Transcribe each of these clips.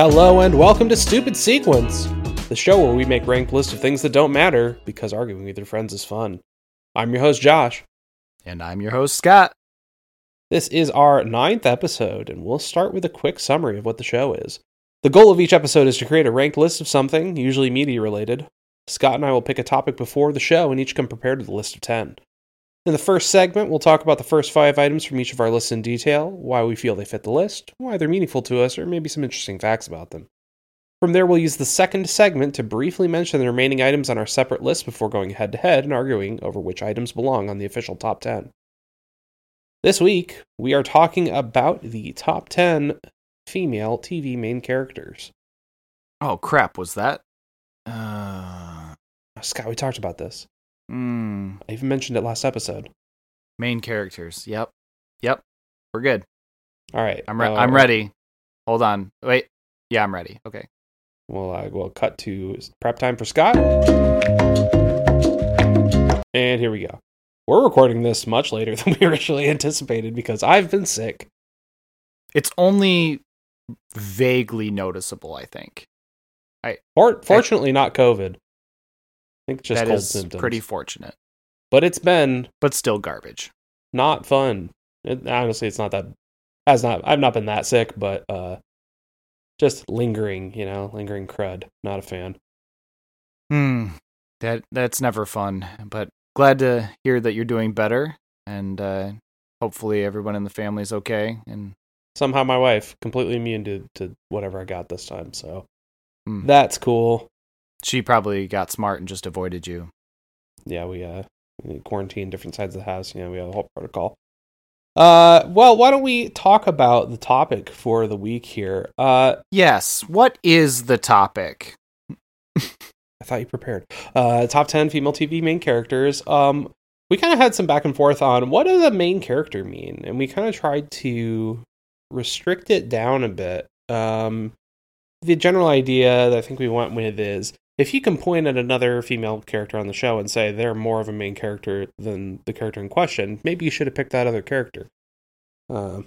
Hello and welcome to Stupid Sequence, the show where we make ranked lists of things that don't matter because arguing with your friends is fun. I'm your host, Josh. And I'm your host, Scott. This is our ninth episode, and we'll start with a quick summary of what the show is. The goal of each episode is to create a ranked list of something, usually media related. Scott and I will pick a topic before the show and each come prepared with a list of 10. In the first segment, we'll talk about the first five items from each of our lists in detail, why we feel they fit the list, why they're meaningful to us, or maybe some interesting facts about them. From there, we'll use the second segment to briefly mention the remaining items on our separate list before going head to head and arguing over which items belong on the official top 10. This week, we are talking about the top 10 female TV main characters. Oh, crap. Was that? Uh, Scott, we talked about this. mm, I even mentioned it last episode. main characters. Yep. Yep. We're good. All right. I'm, re- uh, I'm ready. Hold on. Wait. Yeah, I'm ready. Okay. We'll, uh, we'll cut to prep time for Scott. And here we go. We're recording this much later than we originally anticipated because I've been sick. It's only vaguely noticeable, I think. For- fortunately, not COVID. I think just That cold is symptoms. pretty fortunate, but it's been but still garbage. not fun. It, honestly, it's not that. Has not. I've not been that sick, but uh, just lingering. You know, lingering crud. Not a fan. Hmm. That that's never fun, but glad to hear that you're doing better and uh hopefully everyone in the family's okay and Somehow, my wife completely immune to to whatever I got this time. So Hmm. that's cool. she probably got smart and just avoided you. yeah, we uh quarantine different sides of the house. You know, we have a whole protocol. Uh, well, why don't we talk about the topic for the week here? Uh, Yes, what is the topic? I thought you prepared. Uh, top ten female TV main characters. Um, we kind of had some back and forth on what does a main character mean, and we kind of tried to restrict it down a bit. Um, the general idea that I think we went with is if you can point at another female character on the show and say they're more of a main character than the character in question, maybe you should have picked that other character. Um,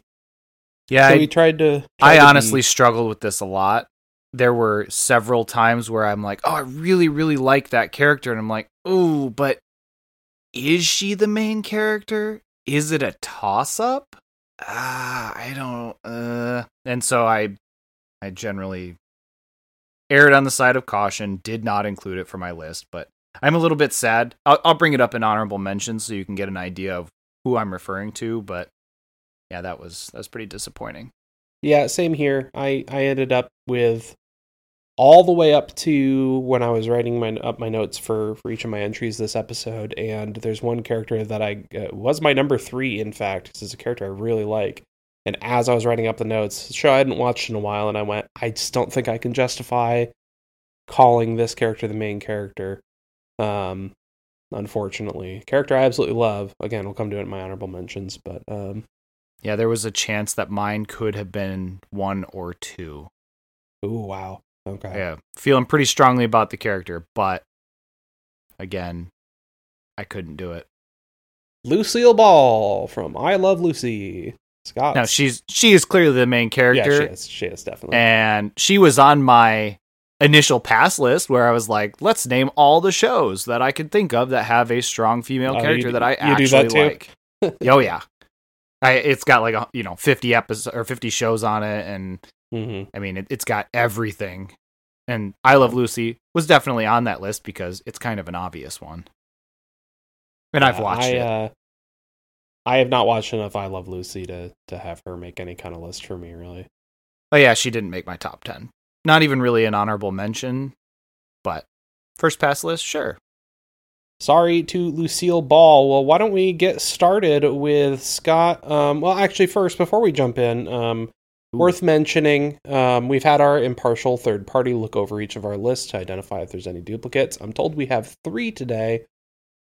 Yeah, so I, we tried to. I to be- honestly struggled with this a lot. There were several times where I'm like, "Oh, I really really like that character." And I'm like, "Oh, but is she the main character? Is it a toss up?" Ah, I don't uh and so I I generally erred on the side of caution, did not include it for my list, but I'm a little bit sad. I'll, I'll bring it up in honorable mentions so you can get an idea of who I'm referring to, but yeah, that was that was pretty disappointing. Yeah, same here. I I ended up with all the way up to when I was writing my up my notes for for each of my entries this episode, and there's one character that I uh, was my number three. In fact, this is a character I really like. And as I was writing up the notes, the show I hadn't watched in a while, and I went, I just don't think I can justify calling this character the main character. Um, unfortunately, character I absolutely love. Again, we'll come to it in my honorable mentions, but um, Yeah, there was a chance that mine could have been one or two. ooh, wow, okay. Yeah, feeling pretty strongly about the character, but again, I couldn't do it. Lucille Ball from I Love Lucy. Scott. Now she's she is clearly the main yeah, character, she is. She is definitely. and she was on my initial pass list where I was like, let's name all the shows that I could think of that have a strong female Oh, character do- that I you do actually that too? like. oh yeah, I it's got like a, you know fifty episodes or fifty shows on it, and Mhm. I mean it, it's got everything. And I Love Lucy was definitely on that list because it's kind of an obvious one. And I've watched I, it. Uh, I have not watched enough I Love Lucy to to have her make any kind of list for me. Really. Oh yeah, she didn't make my top ten. Not even really an honorable mention, but first pass list, sure. Sorry to Lucille Ball. Well, why don't we get started with Scott? Um, well, actually, first before we jump in, um, worth mentioning, um, we've had our impartial third party look over each of our lists to identify if there's any duplicates. I'm told we have three today.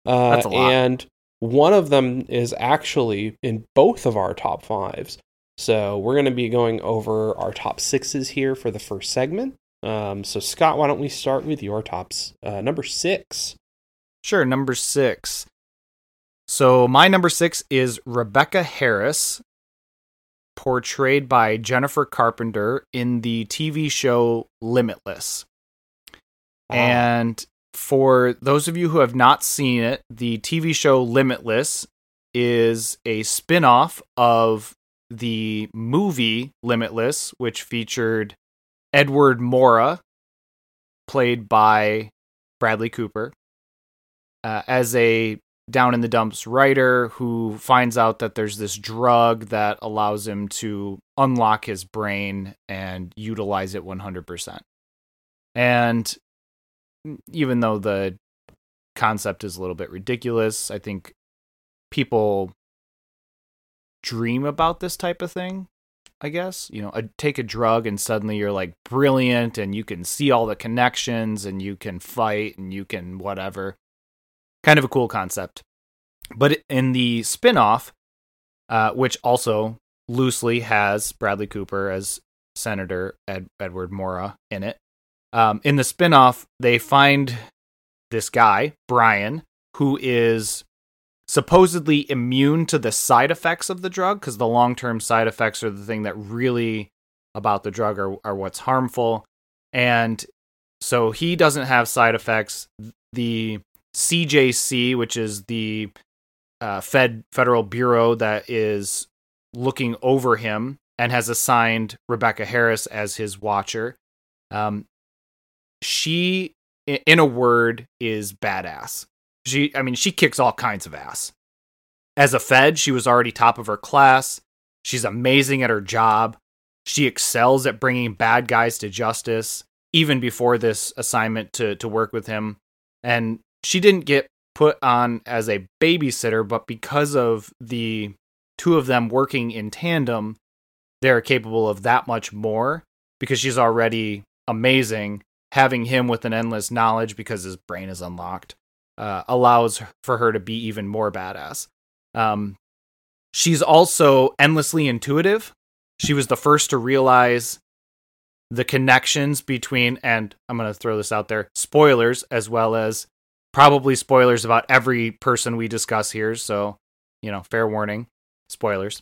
Uh, That's a lot. And One of them is actually in both of our top fives. So we're going to be going over our top sixes here for the first segment. Um, so Scott, why don't we start with your tops? Uh, number six. Sure, number six. So my number six is Rebecca Harris, portrayed by Jennifer Carpenter in the TV show Limitless. Ah. And for those of you who have not seen it, the TV show Limitless is a spin off of the movie Limitless, which featured Edward Morra, played by Bradley Cooper, uh, as a down in the dumps writer who finds out that there's this drug that allows him to unlock his brain and utilize it 100%. And even though the concept is a little bit ridiculous, I think people dream about this type of thing. I guess you know, a, take a drug and suddenly you're like brilliant and you can see all the connections and you can fight and you can whatever. Kind of a cool concept. But in the spin-off, uh, which also loosely has Bradley Cooper as Senator Ed- Edward Morra in it, um, in the spinoff, they find this guy, Brian, who is supposedly immune to the side effects of the drug because the long term side effects are the thing that really about the drug are, are what's harmful. And so he doesn't have side effects. The CJC, which is the uh, Fed Federal Bureau that is looking over him and has assigned Rebecca Harris as his watcher. Um, she in a word is badass. She i mean she kicks all kinds of ass. As a fed she was already top of her class. She's amazing at her job. She excels at bringing bad guys to justice even before this assignment to to work with him. And she didn't get put on as a babysitter but because of the two of them working in tandem they're capable of that much more because she's already amazing having him with an endless knowledge because his brain is unlocked uh, allows for her to be even more badass. Um, she's also endlessly intuitive. She was the first to realize the connections between, and I'm going to throw this out there spoilers, as well as probably spoilers about every person we discuss here. So, you know, fair warning spoilers.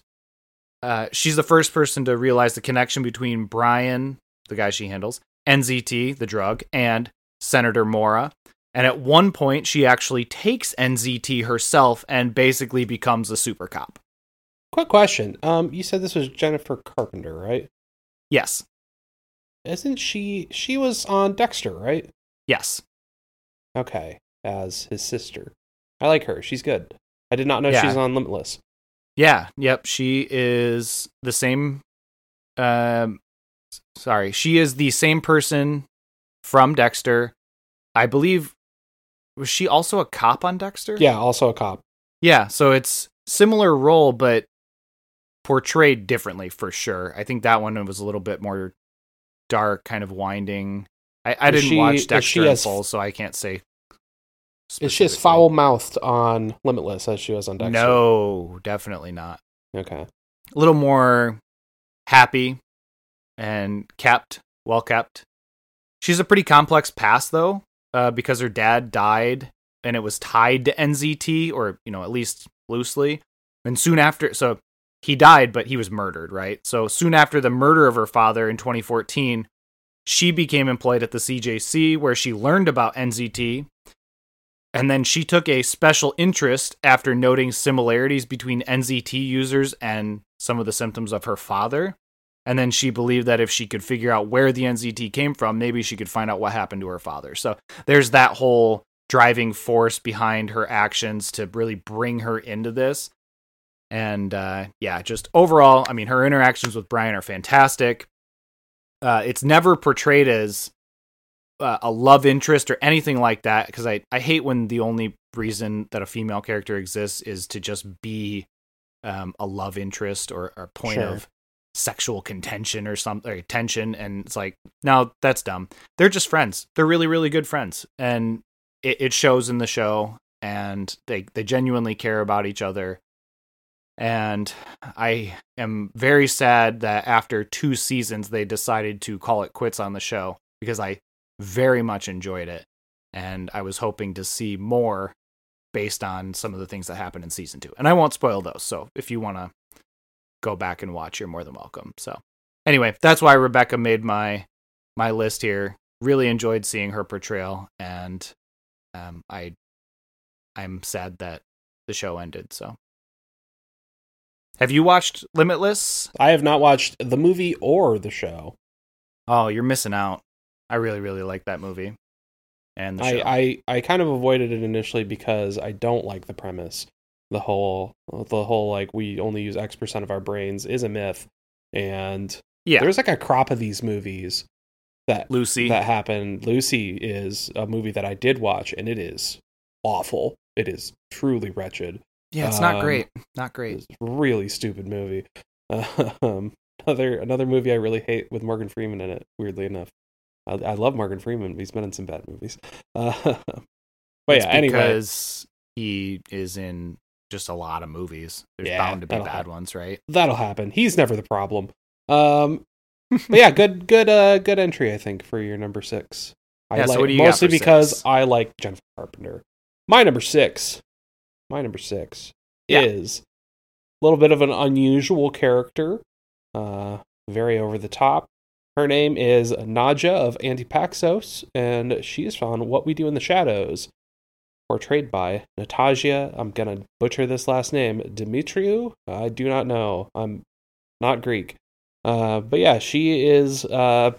Uh, she's the first person to realize the connection between Brian, the guy she handles, NZT, the drug, and Senator Morra. And at one point, she actually takes NZT herself and basically becomes a super cop. Quick question. Um, you said this was Jennifer Carpenter, right? Yes. Isn't she? She was on Dexter, right? Yes. Okay, as his sister. I like her. She's good. I did not know Yeah. she's on Limitless. Yeah. Yep. She is the same. Um, sorry, she is the same person from Dexter. I believe. Was she also a cop on Dexter? Yeah, also a cop. Yeah, so it's similar role, but portrayed differently for sure. I think that one was a little bit more dark, kind of winding. I, I didn't she- watch Dexter in full, so I can't say. Is she as foul mouthed on Limitless as she was on Dexter? No, definitely not. Okay. A little more happy and kept, well kept. She's a pretty complex past though, uh, because her dad died and it was tied to NZT, or you know, at least loosely. And soon after, so he died, but he was murdered, right? So soon after the murder of her father in 2014, she became employed at the CJC, where she learned about NZT. And then she took a special interest after noting similarities between NZT users and some of the symptoms of her father. And then she believed that if she could figure out where the NZT came from, maybe she could find out what happened to her father. So there's that whole driving force behind her actions to really bring her into this. And uh, yeah, just overall, I mean, her interactions with Brian are fantastic. Uh, it's never portrayed as uh, a love interest or anything like that because I, I hate when the only reason that a female character exists is to just be um, a love interest or a point Sure. of sexual contention or something tension and it's like no that's dumb they're just friends they're really really good friends and it, it shows in the show and they they genuinely care about each other. And I am very sad that after two seasons they decided to call it quits on the show because I very much enjoyed it and I was hoping to see more based on some of the things that happened in season 2. And I won't spoil those. So if you want to go back and watch, you're more than welcome. So anyway, that's why Rebecca made my my list here. Really enjoyed seeing her portrayal and um, I I'm sad that the show ended. So, have you watched Limitless? I have not watched the movie or the show. Oh, you're missing out. I really, really like that movie. And I, I, I kind of avoided it initially because I don't like the premise. The whole, the whole like we only use X percent of our brains is a myth, and yeah, there's like a crop of these movies that Lucy that happened. Lucy is a movie that I did watch, and it is awful. It is truly wretched. Yeah, it's not um, great. Not great. It's really stupid movie. Um, another another movie I really hate with Morgan Freeman in it. Weirdly enough, I, I love Morgan Freeman. He's been in some bad movies. Uh, but it's yeah, anyway, because he is in just a lot of movies. There's yeah, bound to be bad happen. ones, right? That'll happen. He's never the problem. Um, but yeah, good, good, uh, good entry. I think for your number six. I yeah, like, so mostly because six? I like Jennifer Carpenter. My number six, my number six yeah. is a little bit of an unusual character, uh, very over the top. Her name is Nadja of Antipaxos, and she is on What We Do in the Shadows, portrayed by Natasha. I'm gonna butcher this last name, Demetriou. I do not know. I'm not Greek. Uh, but yeah, she is uh,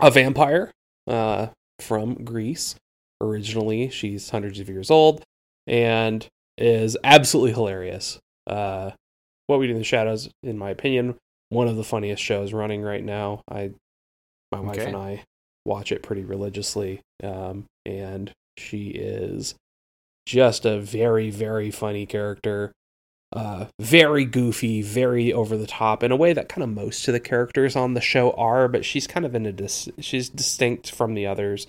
a vampire uh, from Greece. Originally, she's hundreds of years old and is absolutely hilarious. Uh, what We Do in the Shadows, in my opinion, one of the funniest shows running right now. I, my wife and I watch it pretty religiously, um, and she is just a very, very funny character uh, very goofy, very over the top in a way that kind of most of the characters on the show are, but she's kind of in a dis- she's distinct from the others.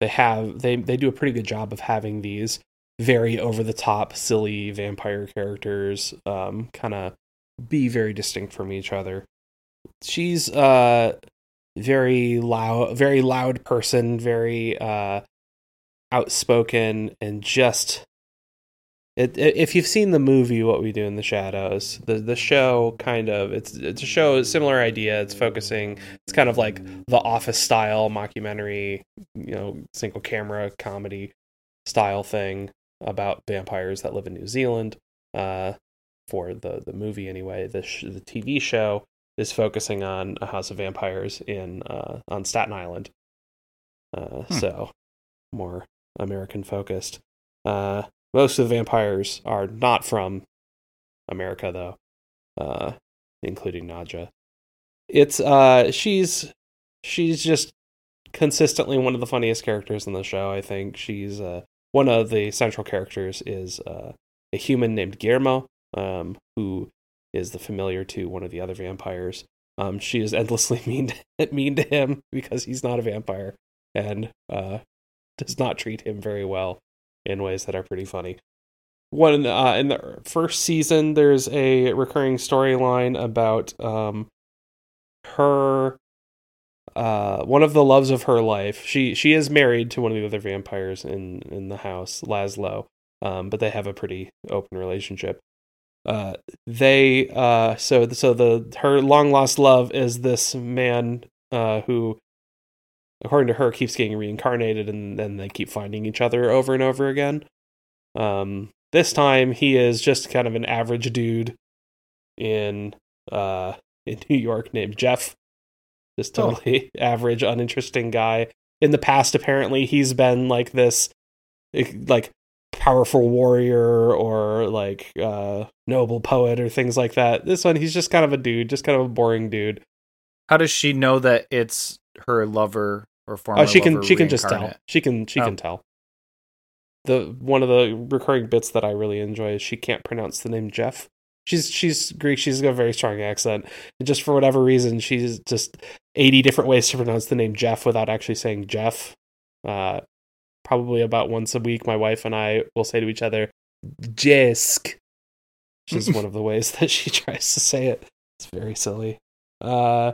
They have they they do a pretty good job of having these very over the top, silly vampire characters um, kind of be very distinct from each other. She's uh very loud, very loud person, very uh outspoken and just it, it, if you've seen the movie What We Do in the Shadows, the the show kind of it's it's a show similar idea. It's focusing. It's kind of like the Office style mockumentary, you know, single camera comedy style thing about vampires that live in New Zealand. Uh, for the the movie anyway, the sh- the TV show is focusing on a house of vampires in uh, on Staten Island. Uh, hmm. So more American focused. Uh, most of the vampires are not from America, though, uh, including Nadja. It's uh, she's she's just consistently one of the funniest characters in the show. I think she's uh, one of the central characters is uh, a human named Guillermo, um, who is the familiar to one of the other vampires. Um, she is endlessly mean to, mean to him because he's not a vampire and uh, does not treat him very well in ways that are pretty funny. One uh, in the first season, there's a recurring storyline about um, her uh, one of the loves of her life. She she is married to one of the other vampires in in the house, Laszlo, um, but they have a pretty open relationship. Uh, they uh, so so the her long lost love is this man uh, who according to her, keeps getting reincarnated, and then they keep finding each other over and over again. Um, this time, he is just kind of an average dude in uh, in New York named Jeff. Just oh. totally oh. average, uninteresting guy. In the past, apparently, he's been like this, like powerful warrior or like uh, noble poet or things like that. This one, he's just kind of a dude, just kind of a boring dude. How does she know that it's her lover or former? Oh, she can. She can just tell. She can. She oh. can tell. The one of the recurring bits that I really enjoy is she can't pronounce the name Jeff. She's she's Greek. She's got a very strong accent, and just for whatever reason, she's just eighty different ways to pronounce the name Jeff without actually saying Jeff. Uh, probably about once a week, my wife and I will say to each other, Jisk, which is one of the ways that she tries to say it. It's very silly. Uh,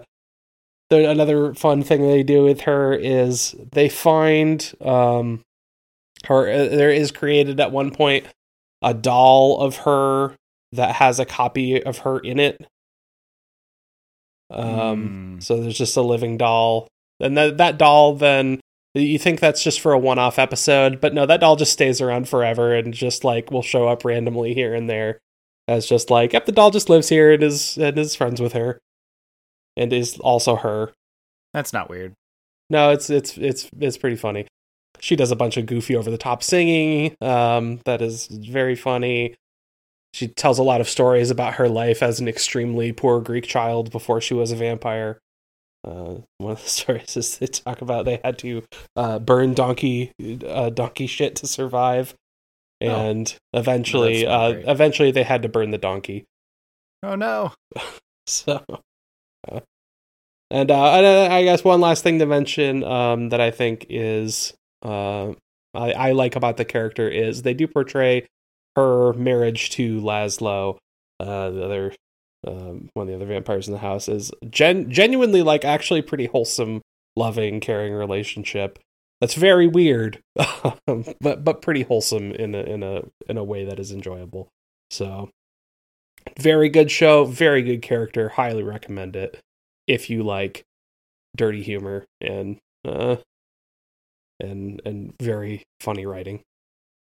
the, another fun thing they do with her is they find um, her. Uh, there is created at one point a doll of her that has a copy of her in it. Um, Mm. so there's just a living doll, and that that doll then you think that's just for a one-off episode, but no, that doll just stays around forever and just like will show up randomly here and there as just like, yep, the doll just lives here and is and is friends with her, and is also her. That's not weird. No, it's it's it's it's pretty funny. She does a bunch of goofy over the top singing. Um, that is very funny. She tells a lot of stories about her life as an extremely poor Greek child before she was a vampire. Uh, one of the stories is they talk about they had to uh, burn donkey uh, donkey shit to survive, Oh. and eventually, That's not uh, eventually they had to burn the donkey. Oh no. So, and uh, uh, I guess one last thing to mention um, that I think is uh, I, I like about the character is they do portray her marriage to Laszlo, uh, the other um, one of the other vampires in the house, is gen- genuinely like actually pretty wholesome, loving, caring relationship. That's very weird, but but pretty wholesome in a in a in a way that is enjoyable. So very good show, very good character. Highly recommend it if you like dirty humor and uh and and very funny writing.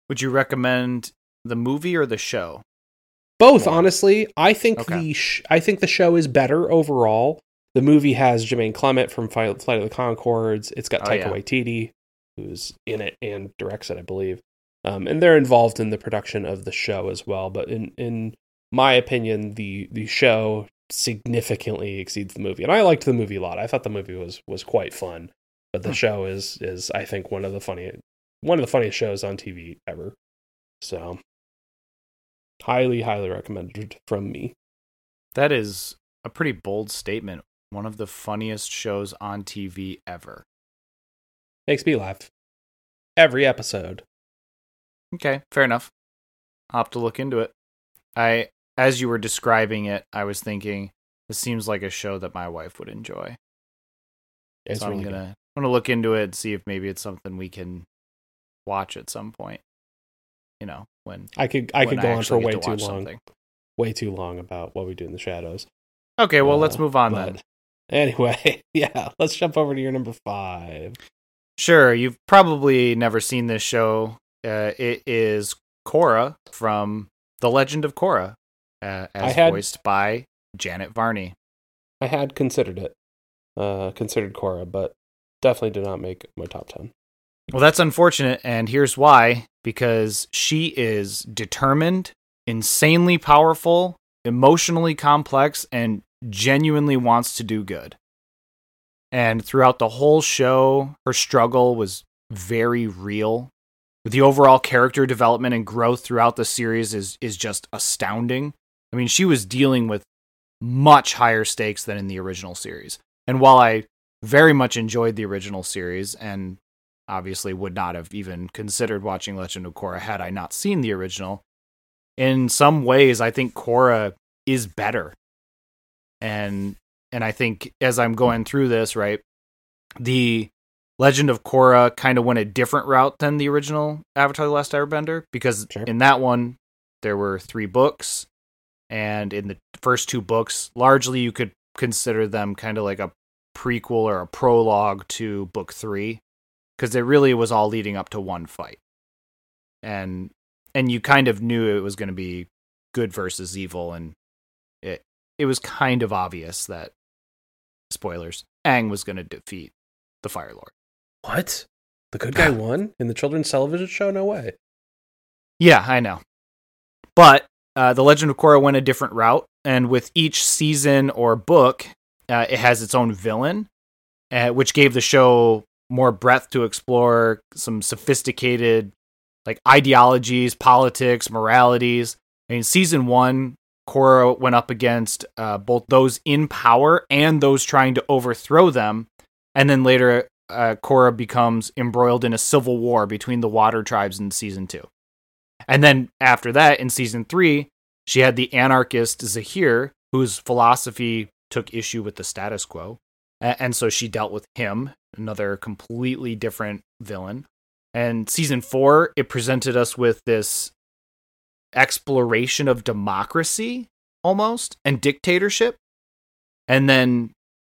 Would you recommend the movie or the show? Both, More. honestly. I think Okay. the sh- I think the show is better overall. The movie has Jermaine Clement from Flight of the Conchords. It's got Oh, Taika yeah. Waititi, who's in it and directs it, I believe. Um, and they're involved in the production of the show as well. But in in my opinion, the the show significantly exceeds the movie, and I liked the movie a lot. I thought the movie was was quite fun. But the Hmm. show is is I think one of the funny one of the funniest shows on TV ever. So highly highly recommended from me. That is a pretty bold statement. One of the funniest shows on TV ever. Makes me laugh every episode. Okay, fair enough. I'll have to look into it. I as you were describing it, I was thinking this seems like a show that my wife would enjoy. It's so I'm really gonna I'm gonna look into it and see if maybe it's something we can watch at some point. You know, when I could I could go on for way to too long, something. way too long about what we do in the shadows. Okay, well Uh, let's move on then. Anyway, yeah, let's jump over to your number five. Sure, you've probably never seen this show. Uh, it is Korra from The Legend of Korra, uh, as had- voiced by Janet Varney. I had considered it, uh, considered Korra, but definitely did not make my top ten. Well, that's unfortunate, and here's why because she is determined, insanely powerful, emotionally complex, and genuinely wants to do good. And throughout the whole show, her struggle was very real. The overall character development and growth throughout the series is is just astounding. I mean, she was dealing with much higher stakes than in the original series. And while I very much enjoyed the original series and obviously would not have even considered watching Legend of Korra had I not seen the original. In some ways, I think Korra is better. And and I think as I'm going through this, right, the Legend of Korra kind of went a different route than the original Avatar The Last Airbender because Sure. in that one there were three books and in the first two books largely you could consider them kind of like a prequel or a prologue to book 3 because it really was all leading up to one fight and and you kind of knew it was going to be good versus evil and it it was kind of obvious that spoilers Aang was going to defeat the Fire Lord. What? The good guy won in the children's television show? No way. Yeah, I know. But uh, the Legend of Korra went a different route, and with each season or book, uh, it has its own villain, uh, which gave the show more breadth to explore some sophisticated like ideologies, politics, moralities. I mean, season one, Korra went up against uh, both those in power and those trying to overthrow them, and then later uh, Korra becomes embroiled in a civil war between the water tribes in season two. And then after that, in season three, she had the anarchist Zahir, whose philosophy took issue with the status quo. And so she dealt with him, another completely different villain. And season four, it presented us with this exploration of democracy almost and dictatorship. And then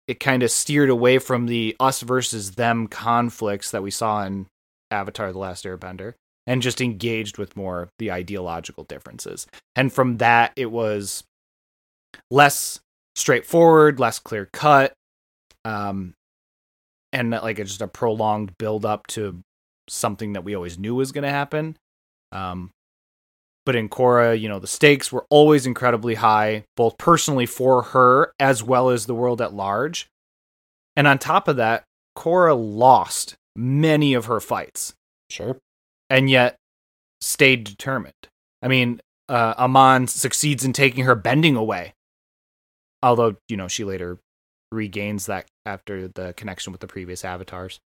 it kind of steered away from the us versus them conflicts that we saw in Avatar The Last Airbender and just engaged with more the ideological differences. And from that, it was less straightforward, less clear cut, um, and like a, just a prolonged build up to something that we always knew was going to happen. Um, but in Korra, you know, the stakes were always incredibly high, both personally for her as well as the world at large. And on top of that, Korra lost many of her fights. Sure. And yet stayed determined. I mean, uh, Amon succeeds in taking her bending away. Although, you know, she later regains that after the connection with the previous avatars.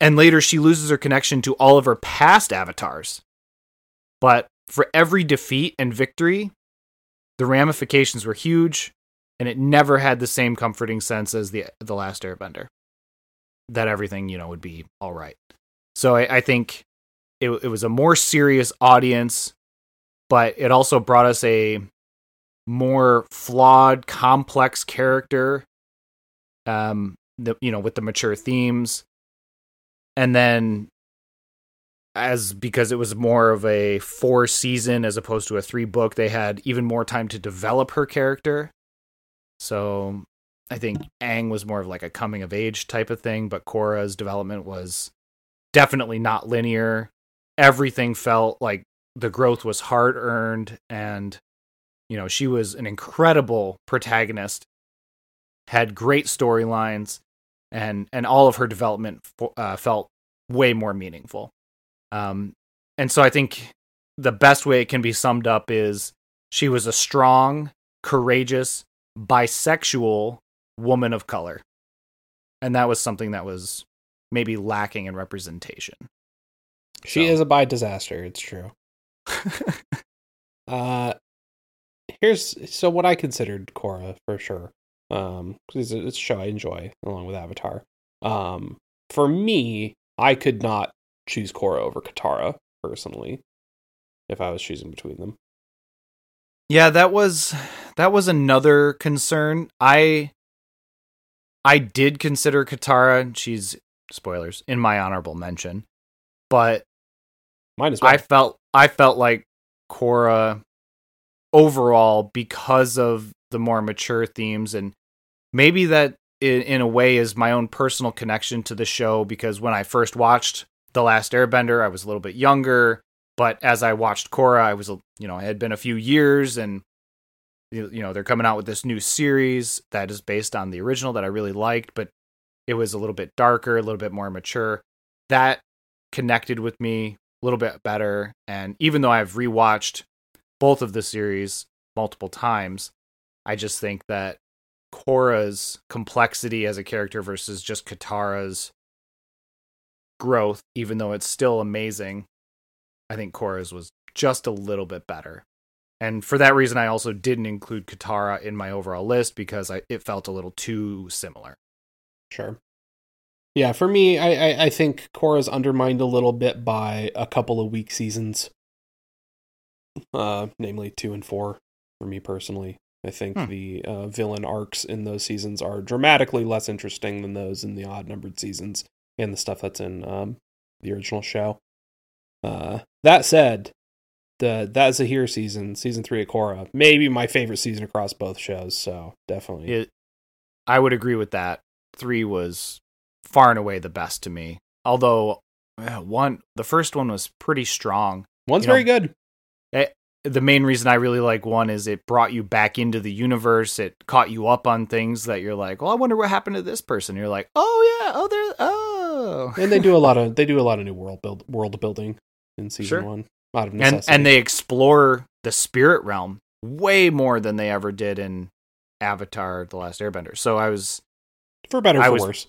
And later she loses her connection to all of her past avatars. But for every defeat and victory, the ramifications were huge, and it never had the same comforting sense as the the last Airbender. That everything you know would be all right. So I, I think it, it was a more serious audience, but it also brought us a more flawed, complex character. Um, the, you know, with the mature themes, and then as because it was more of a four season as opposed to a three book, they had even more time to develop her character. So I think Aang was more of like a coming of age type of thing, but Korra's development was definitely not linear. Everything felt like the growth was hard earned and you know, she was an incredible protagonist, had great storylines and and all of her development uh, felt way more meaningful. Um, and so I think the best way it can be summed up is she was a strong, courageous, bisexual woman of color. And that was something that was maybe lacking in representation. She so. is a bi disaster, it's true. uh here's so what I considered Korra for sure. Um because it's a show I enjoy along with Avatar. Um for me, I could not choose Korra over Katara personally if I was choosing between them. Yeah, that was that was another concern. I I did consider Katara, she's spoilers, in my honorable mention. But mine as well. I felt I felt like Korra overall because of the more mature themes and maybe that in, in a way is my own personal connection to the show because when I first watched the Last Airbender, I was a little bit younger, but as I watched Korra, I was, you know, it had been a few years and you know, they're coming out with this new series that is based on the original that I really liked, but it was a little bit darker, a little bit more mature. That connected with me a little bit better. And even though I've rewatched both of the series multiple times, I just think that Korra's complexity as a character versus just Katara's growth, even though it's still amazing, I think Korra's was just a little bit better. And for that reason, I also didn't include Katara in my overall list because I, it felt a little too similar. Sure. Yeah, for me, I, I, I think Korra's undermined a little bit by a couple of weak seasons, uh, namely two and four for me personally. I think hmm. the uh, villain arcs in those seasons are dramatically less interesting than those in the odd numbered seasons and the stuff that's in um, the original show. Uh, that said, the that's a Zahir season, season three of Korra, maybe my favorite season across both shows. So definitely, it, I would agree with that. Three was far and away the best to me. Although one, the first one was pretty strong. One's you very good. It, the main reason I really like one is it brought you back into the universe. It caught you up on things that you're like, well, I wonder what happened to this person. You're like, oh yeah, oh there, oh. And they do a lot of they do a lot of new world build world building in season sure. one. Out of necessity. And and they explore the spirit realm way more than they ever did in Avatar: The Last Airbender. So I was for better or for was, worse.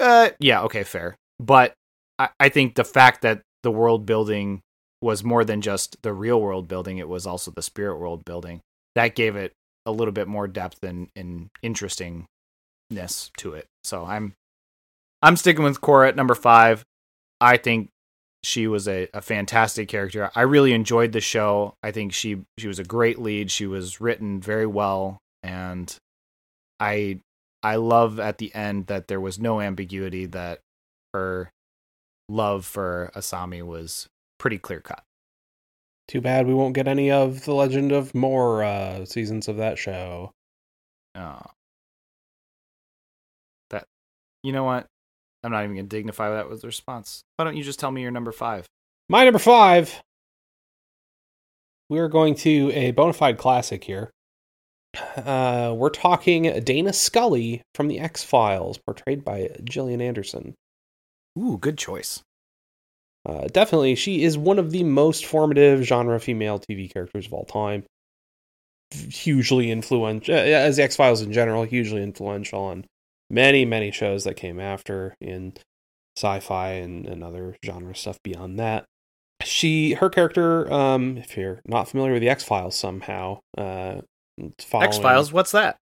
Uh, yeah, okay, fair. But I, I think the fact that the world building was more than just the real world building; it was also the spirit world building. That gave it a little bit more depth and, and interestingness to it. So I'm I'm sticking with Korra at number five. I think she was a, a fantastic character. I really enjoyed the show. I think she she was a great lead. She was written very well, and I I love at the end that there was no ambiguity that her love for Asami was pretty clear cut. Too bad we won't get any of the Legend of more uh, seasons of that show. Oh. That you know what? I'm not even gonna dignify that with a response. Why don't you just tell me your number five? My number five. We're going to a bona fide classic here. Uh, we're talking Dana Scully from the X Files, portrayed by Gillian Anderson. Ooh, good choice. Uh, definitely, she is one of the most formative genre female TV characters of all time. Hugely influential, as the X Files in general, hugely influential on many, many shows that came after in sci-fi and, and other genre stuff beyond that. She, her character, um, if you're not familiar with the X Files somehow, uh, X Files, what's that?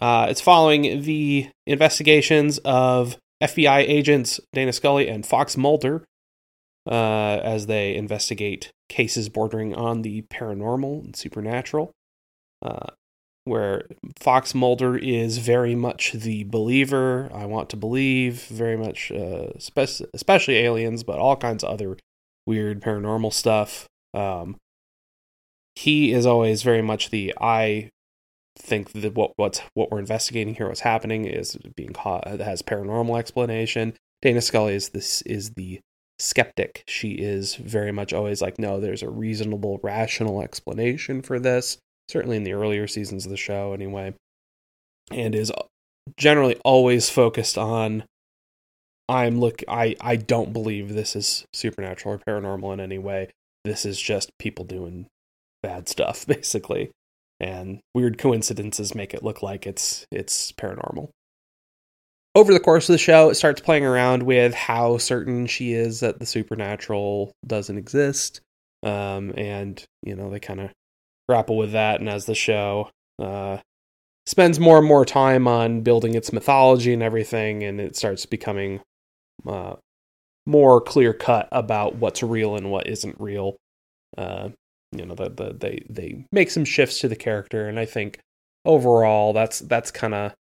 Uh, it's following the investigations of FBI agents Dana Scully and Fox Mulder uh, as they investigate cases bordering on the paranormal and supernatural. Uh, where Fox Mulder is very much the believer. I want to believe very much, uh, spe- especially aliens, but all kinds of other weird paranormal stuff. Um, he is always very much the I think that what what's what we're investigating here, what's happening, is being caught uh, has paranormal explanation. Dana Scully is this is the skeptic. She is very much always like, no, there's a reasonable, rational explanation for this certainly in the earlier seasons of the show anyway, and is generally always focused on I'm look I I don't believe this is supernatural or paranormal in any way. This is just people doing bad stuff basically. And weird coincidences make it look like it's it's paranormal. Over the course of the show, it starts playing around with how certain she is that the supernatural doesn't exist. Um, and you know, they kind of grapple with that, and as the show uh, spends more and more time on building its mythology and everything, and it starts becoming uh, more clear cut about what's real and what isn't real. Uh, you know, the, the, they they make some shifts to the character, and I think overall that's that's kind of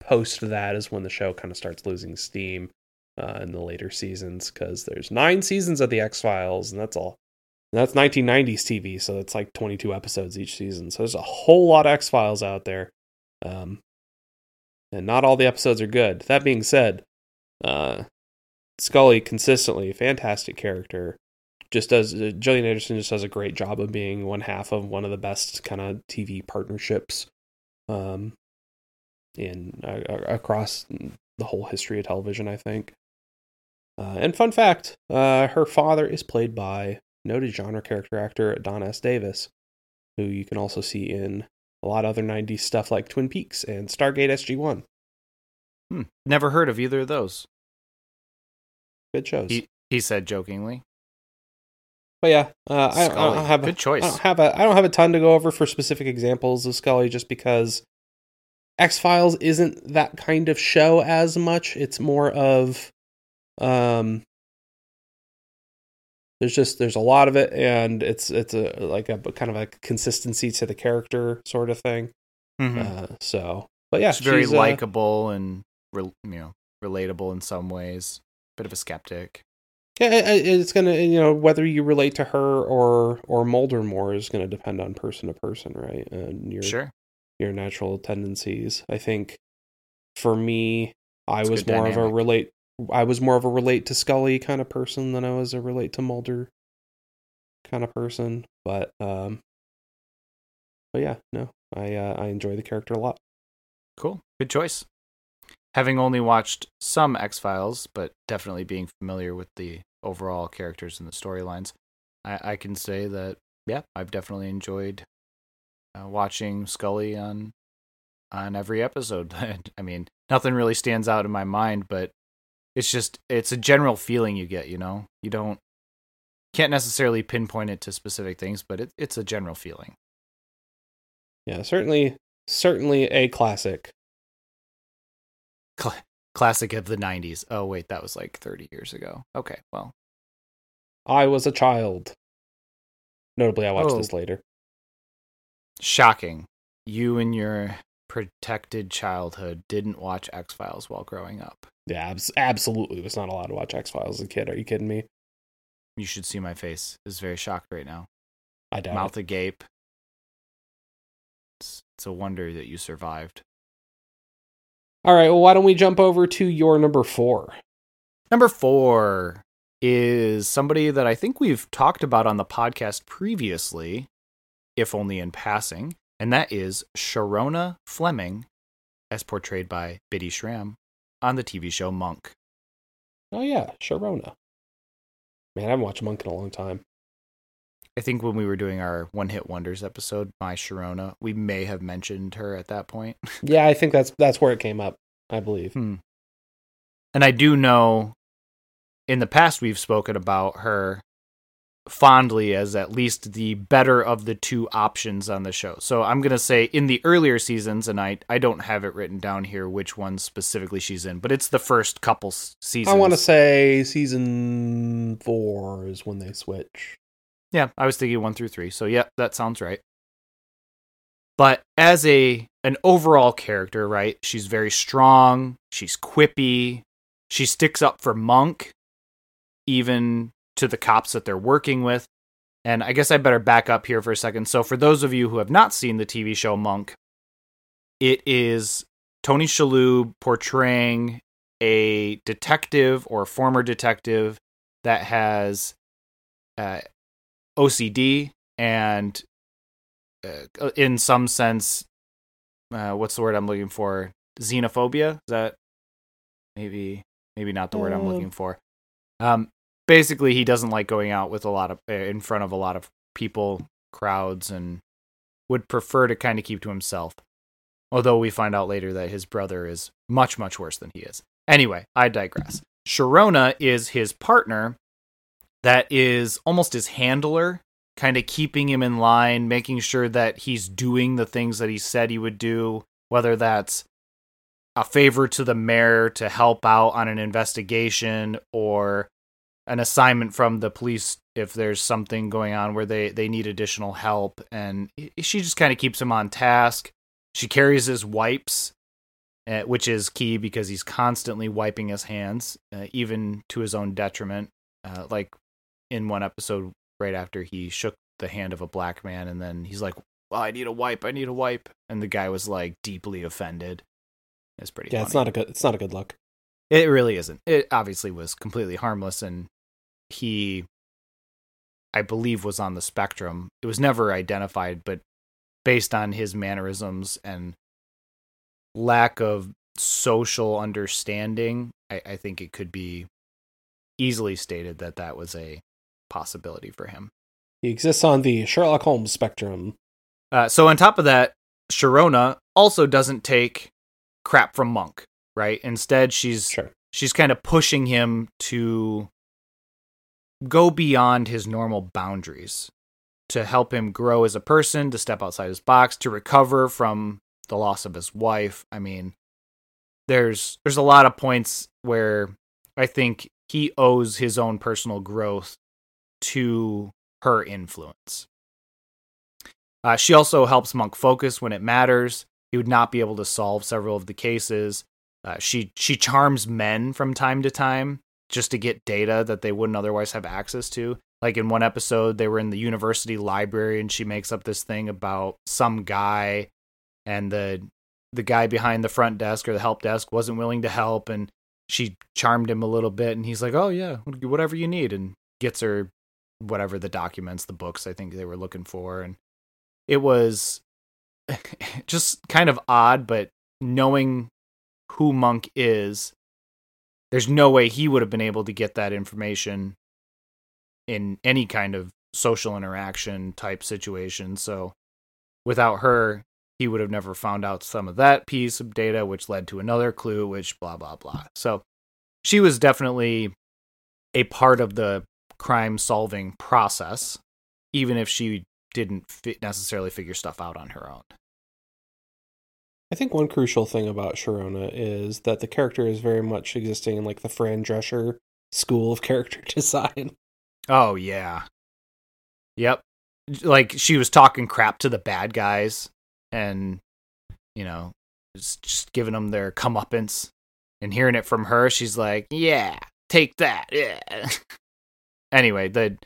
post that is when the show kind of starts losing steam uh, in the later seasons because there's nine seasons of the X Files, and that's all and that's 1990s TV, so it's like 22 episodes each season. So there's a whole lot of X Files out there, um, and not all the episodes are good. That being said, uh, Scully consistently fantastic character. Just does uh, Gillian Anderson just does a great job of being one half of one of the best kind of TV partnerships, um, in uh, across the whole history of television. I think. Uh, and fun fact, uh, her father is played by noted genre character actor Don S. Davis, who you can also see in a lot of other 90s stuff like Twin Peaks and Stargate SG 1. Hmm. Never heard of either of those. Good shows. He, he said jokingly. But yeah, uh, I, I, don't have a, good choice. I don't have a I don't have a ton to go over for specific examples of Scully, just because X Files isn't that kind of show as much. It's more of um there's just there's a lot of it and it's it's a like a kind of a consistency to the character sort of thing mm-hmm. uh, so but yeah it's very uh, likable and re- you know relatable in some ways bit of a skeptic it's gonna you know whether you relate to her or or mulder more is gonna depend on person to person right and your sure your natural tendencies i think for me i was more dynamic. of a relate I was more of a relate to Scully kind of person than I was a relate to Mulder kind of person. But um, but yeah, no, I uh, I enjoy the character a lot. Cool, good choice. Having only watched some X Files, but definitely being familiar with the overall characters and the storylines, I, I can say that yeah, I've definitely enjoyed uh, watching Scully on on every episode. I mean, nothing really stands out in my mind, but It's just it's a general feeling you get, you know. You don't can't necessarily pinpoint it to specific things, but it, it's a general feeling. Yeah, certainly, certainly a classic. Cl- classic of the '90s. Oh wait, that was like 30 years ago. Okay, well, I was a child. Notably, I watched Oh. this later. shocking. You and your protected childhood didn't watch X Files while growing up. Yeah, abs- absolutely was not allowed to watch X Files as a kid. Are you kidding me? You should see my face. Is very shocked right now. I doubt Mouth it. agape. It's, it's a wonder that you survived. All right, well, why don't we jump over to your number four? Number four is somebody that I think we've talked about on the podcast previously, if only in passing, and that is Sharona Fleming, as portrayed by Bitty Schram on the TV show Monk. Oh yeah, Sharona. Man, I haven't watched Monk in a long time. I think when we were doing our One Hit Wonders episode, My Sharona, we may have mentioned her at that point. Yeah, I think that's that's where it came up. I believe. Hmm. And I do know in the past we've spoken about her fondly as at least the better of the two options on the show. So I'm going to say in the earlier seasons, and I, I don't have it written down here which one specifically she's in, but it's the first couple seasons. I want to say season four is when they switch. Yeah, I was thinking one through three. So yeah, that sounds right. But as a an overall character, right? She's very strong. She's quippy. She sticks up for Monk, even to the cops that they're working with. And I guess I better back up here for a second. So for those of you who have not seen the TV show Monk, it is Tony Shalhoub portraying a detective or former detective that has uh, OCD and, uh, in some sense, uh, what's the word I'm looking for? Xenophobia. Is that maybe maybe not the word I'm Uh, looking for? Um, basically, he doesn't like going out with a lot of uh, in front of a lot of people, crowds, and would prefer to kind of keep to himself. Although we find out later that his brother is much much worse than he is. Anyway, I digress. Sharona is his partner that is almost his handler, kind of keeping him in line, making sure that he's doing the things that he said he would do, whether that's a favor to the mayor to help out on an investigation or an assignment from the police if there's something going on where they, they need additional help. And she just kind of keeps him on task. She carries his wipes, uh, which is key because he's constantly wiping his hands, uh, even to his own detriment. Uh, like in one episode, right after he shook the hand of a black man, and then he's like, well, I need a wipe, I need a wipe. And the guy was like deeply offended. It's pretty Yeah, funny. it's not a good. It's not a good look. It really isn't. It obviously was completely harmless, and he, I believe, was on the spectrum. It was never identified, but based on his mannerisms and lack of social understanding, I, I think it could be easily stated that that was a possibility for him. He exists on the Sherlock Holmes spectrum. Uh, so on top of that, Sharona also doesn't take crap from Monk, right? Instead, she's Sure. she's kind of pushing him to go beyond his normal boundaries to help him grow as a person, to step outside his box, to recover from the loss of his wife. I mean, there's there's a lot of points where I think he owes his own personal growth to her influence. Uh, she also helps Monk focus when it matters. He would not be able to solve several of the cases. Uh, she she charms men from time to time just to get data that they wouldn't otherwise have access to. Like in one episode, they were in the university library, and she makes up this thing about some guy, and the the guy behind the front desk or the help desk wasn't willing to help, and she charmed him a little bit, and he's like, "Oh yeah, whatever you need," and gets her whatever the documents, the books I think they were looking for, and it was just kind of odd, but knowing who Monk is, there's no way he would have been able to get that information in any kind of social interaction type situation. So without her, he would have never found out some of that piece of data, which led to another clue, which blah, blah, blah. So she was definitely a part of the crime solving process, even if she didn't fi- necessarily figure stuff out on her own. I think one crucial thing about Sharona is that the character is very much existing in like the Fran Drescher school of character design. Oh yeah. Yep. Like she was talking crap to the bad guys and you know, just, just giving them their comeuppance and hearing it from her, she's like, "Yeah, take that." Yeah. anyway, the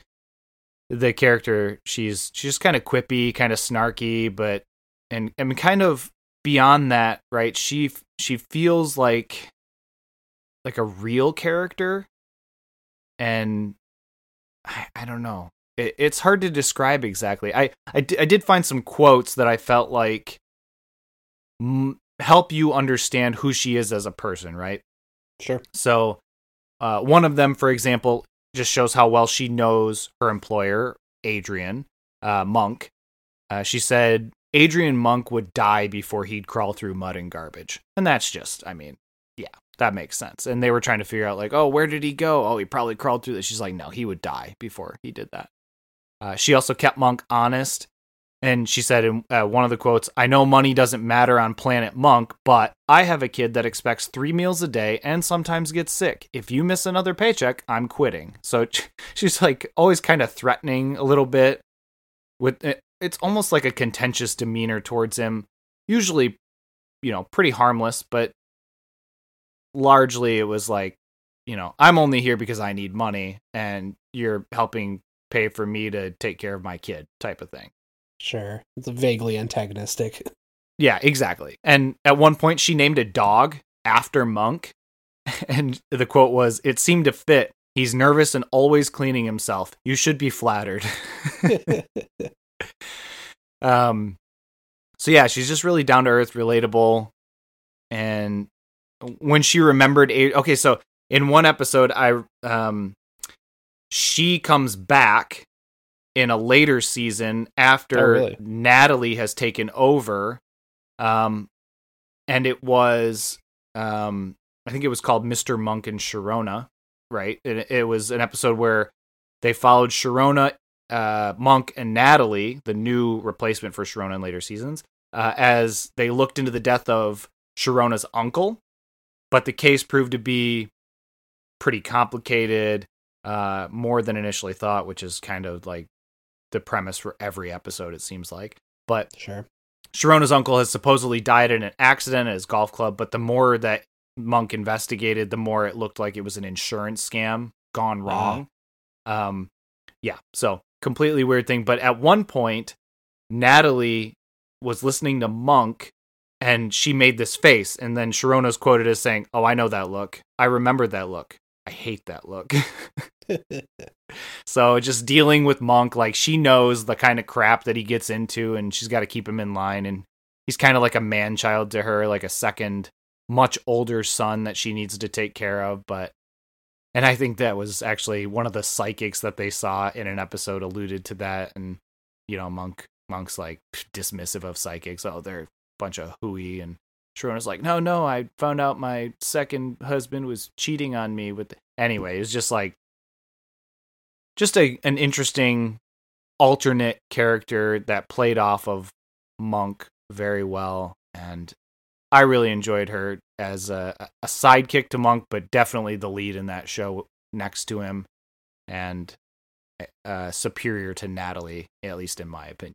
the character, she's she's just kind of quippy, kind of snarky, but and and kind of beyond that, right? She she feels like like a real character and I, I don't know. It, it's hard to describe exactly. I, I, d- I did find some quotes that I felt like m- help you understand who she is as a person, right? Sure. So, uh, one of them, for example, just shows how well she knows her employer, Adrian uh, Monk. Uh, she said Adrian Monk would die before he'd crawl through mud and garbage. And that's just, I mean, yeah, that makes sense. And they were trying to figure out, like, oh, where did he go? Oh, he probably crawled through this. She's like, no, he would die before he did that. Uh, she also kept Monk honest. And she said in uh, one of the quotes, I know money doesn't matter on Planet Monk, but I have a kid that expects three meals a day and sometimes gets sick. If you miss another paycheck, I'm quitting. So she's like always kind of threatening a little bit. With it, it's almost like a contentious demeanor towards him. Usually, you know, pretty harmless, but largely it was like, you know, I'm only here because I need money and you're helping pay for me to take care of my kid type of thing. Sure. It's vaguely antagonistic. Yeah, exactly. And at one point, she named a dog after Monk. And the quote was, It seemed to fit. He's nervous and always cleaning himself. You should be flattered. um, so, yeah, she's just really down to earth, relatable. And when she remembered, okay, so in one episode, I, um, she comes back in a later season after Oh, really? Natalie has taken over. Um, and it was, um, I think it was called Mr. Monk and Sharona, right? It, it was an episode where they followed Sharona, uh, Monk, and Natalie, the new replacement for Sharona in later seasons, uh, as they looked into the death of Sharona's uncle. But the case proved to be pretty complicated, uh, more than initially thought, which is kind of like the premise for every episode, it seems like. But sure. Sharona's uncle has supposedly died in an accident at his golf club, but the more that Monk investigated, the more it looked like it was an insurance scam gone wrong. Um, yeah, so completely weird thing. But at one point, Natalie was listening to Monk and she made this face, and then Sharona's quoted as saying, Oh, I know that look. I remember that look. I hate that look. so just dealing with Monk, like she knows the kind of crap that he gets into, and she's got to keep him in line. And he's kind of like a man child to her, like a second, much older son that she needs to take care of. But, and I think that was actually one of the psychics that they saw in an episode alluded to that. And, you know, Monk, Monk's like dismissive of psychics. Oh, they're a bunch of hooey. And Sharona's like, no, no, I found out my second husband was cheating on me with. The-. Anyway, it's just like just a an interesting alternate character that played off of Monk very well, and I really enjoyed her as a, a sidekick to Monk, but definitely the lead in that show next to him, and uh, superior to Natalie, at least in my opinion.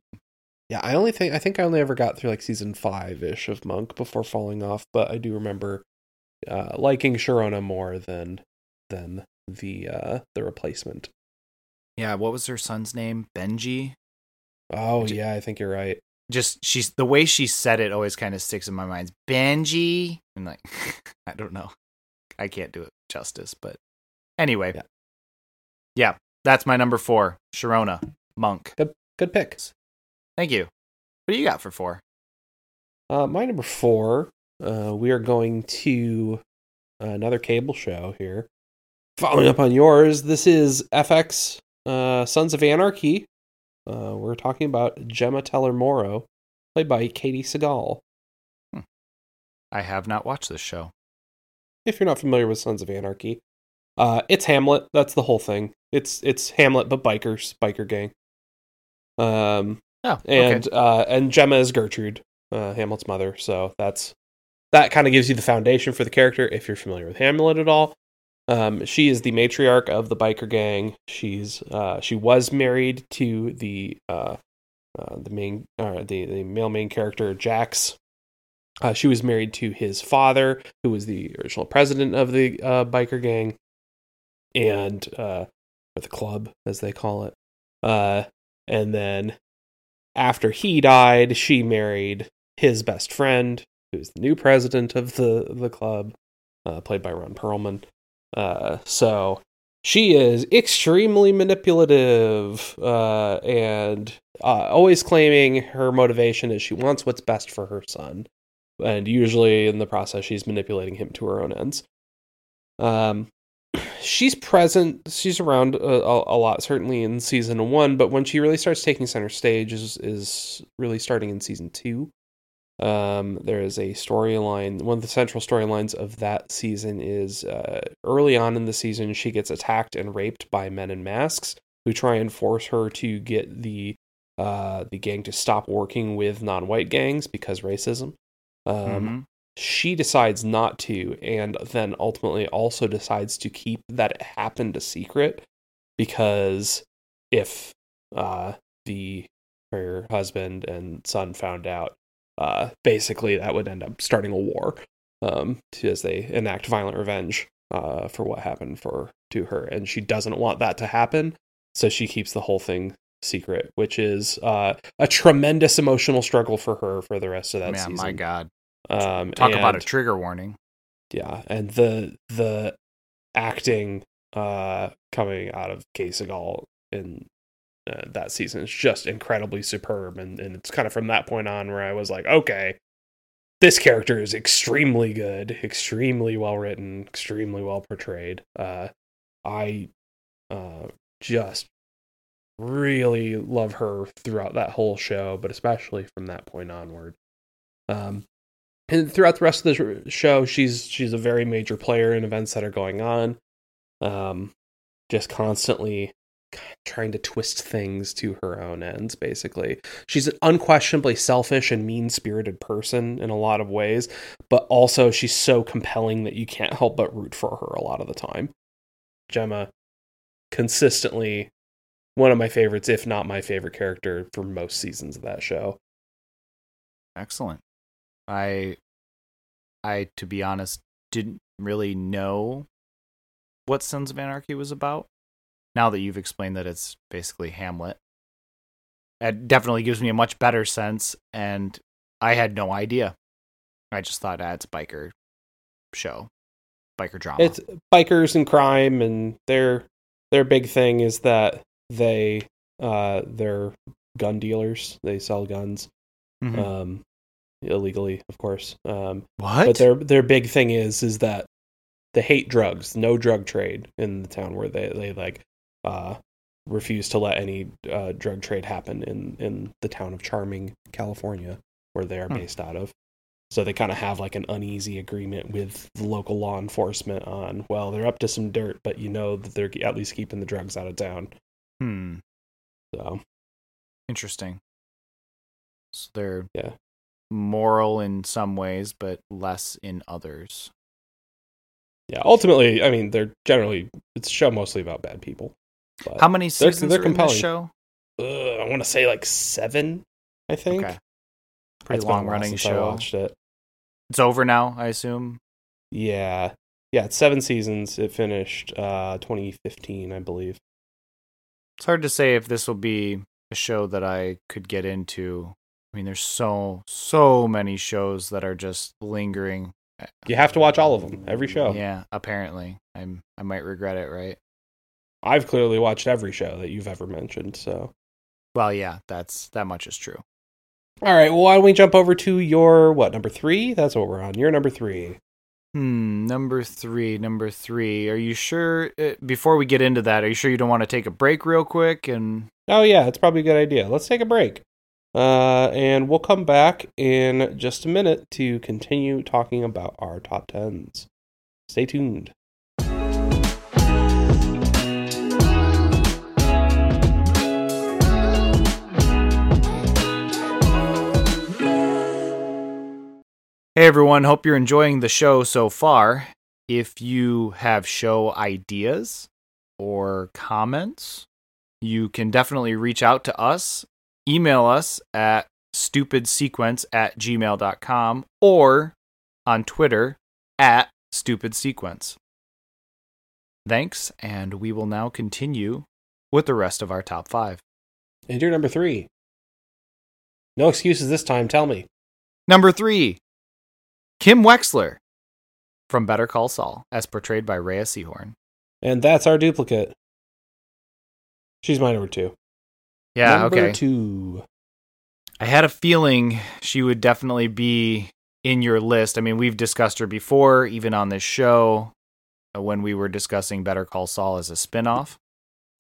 Yeah, I only think I think I only ever got through like season five ish of Monk before falling off, but I do remember uh, liking Sharona more than than the uh, the replacement. Yeah, what was her son's name? Benji. Oh Which- yeah, I think you're right. Just she's the way she said it always kind of sticks in my mind. Benji. And like, I don't know. I can't do it justice, but anyway. Yeah. Yeah, that's my number four. Sharona Monk. Good pick. Thank you. What do you got for four? Uh, my number four, uh, we are going to another cable show here. Following up on yours, this is FX uh, Sons of Anarchy. Uh, we're talking about Gemma Teller Morrow, played by Katey Sagal. I have not watched this show. if you're not familiar with Sons of Anarchy. Uh, it's Hamlet. That's the whole thing. It's it's Hamlet, but bikers, biker gang. Um, Oh, okay. and uh, and Gemma is Gertrude, uh, Hamlet's mother. So that's that kind of gives you the foundation for the character if you're familiar with Hamlet at all. Um, she is the matriarch of the biker gang. She's uh, she was married to the uh, uh, the main uh, the the male main character Jax. Uh, she was married to his father, who was the original president of the uh, biker gang, and or the club as they call it. And then after he died, she married his best friend, who's the new president of the the club, played by Ron Perlman. Uh, so she is extremely manipulative uh, and uh, always claiming her motivation is she wants what's best for her son, and usually in the process she's manipulating him to her own ends. Um, she's present, she's around a, a, lot, certainly in season one, but when she really starts taking center stage is is really starting in season two. Um, there is a storyline. One of the central storylines of that season is uh, early on in the season, she gets attacked and raped by men in masks who try and force her to get the uh, the gang to stop working with non-white gangs because racism. Um, Mhm. She decides not to, and then ultimately also decides to keep that it happened a secret because if uh, the her husband and son found out, uh, basically that would end up starting a war um, to, as they enact violent revenge uh, for what happened for to her, and she doesn't want that to happen, so she keeps the whole thing secret, which is uh, a tremendous emotional struggle for her for the rest of that Man, season. my God. Um, Talk about a trigger warning. yeah, and the the acting uh coming out of Katey Sagal in uh, that season is just incredibly superb, and and it's kind of from that point on where I was like, okay, this character is extremely good, extremely well written, extremely well portrayed. Uh, I uh just really love her throughout that whole show, but especially from that point onward. Um, and throughout the rest of the show, she's she's a very major player in events that are going on. Um, just constantly trying to twist things to her own ends. Basically, she's an unquestionably selfish and mean spirited person in a lot of ways, but also she's so compelling that you can't help but root for her a lot of the time. Gemma, consistently one of my favorites, if not my favorite character for most seasons of that show. Excellent. I, I, to be honest, didn't really know what Sons of Anarchy was about. Now that you've explained that it's basically Hamlet, it definitely gives me a much better sense. And I had no idea. I just thought, ah, it's a biker show, biker drama. It's bikers and crime, and their their big thing is that they uh they're gun dealers. They sell guns Mhm. um illegally, of course. Um what? but their their big thing is is that they hate drugs, no drug trade in the town where they they like uh refuse to let any uh drug trade happen in in the town of Charming, California, where they are Hmm. based out of. So they kind of have like an uneasy agreement with the local law enforcement on, well, they're up to some dirt, but you know that they're at least keeping the drugs out of town. hmm. So Interesting. So they're Yeah. moral in some ways, but less in others. yeah, ultimately, I mean, they're generally it's a show mostly about bad people. But How many they're- seasons they're are in compelling. this show? uh, I want to say like seven. I think. Okay. Pretty long running since I show. watched it. It's over now, I assume. Yeah, yeah, it's seven seasons. It finished uh 2015, I believe. It's hard to say if this will be a show that I could get into. I mean, there's so so many shows that are just lingering. You have to watch all of them, every show. Yeah, apparently, I'm I might regret it, right? I've clearly watched every show that you've ever mentioned. So, Well, yeah, that's that much is true. all right. Well, why don't we jump over to your what number three? That's what we're on. You're number three. Hmm, number three, number three. Are you sure? Uh, before we get into that, are you sure you don't want to take a break real quick? And Oh yeah, it's probably a good idea. Let's take a break. Uh, and we'll come back in just a minute to continue talking about our top tens. Stay tuned. Hey everyone, hope you're enjoying the show so far. If you have show ideas or comments, you can definitely reach out to us. Email us at stupidsequence at gmail.com or on Twitter at stupidsequence. Thanks, and we will now continue with the rest of our top five. And your number three. No excuses this time. Tell me. Number three, Kim Wexler from Better Call Saul, as portrayed by Rhea Seehorn. And that's our duplicate. She's my number two. Yeah, number okay. two. I had a feeling she would definitely be in your list. I mean, we've discussed her before, even on this show, uh, when we were discussing Better Call Saul as a spinoff.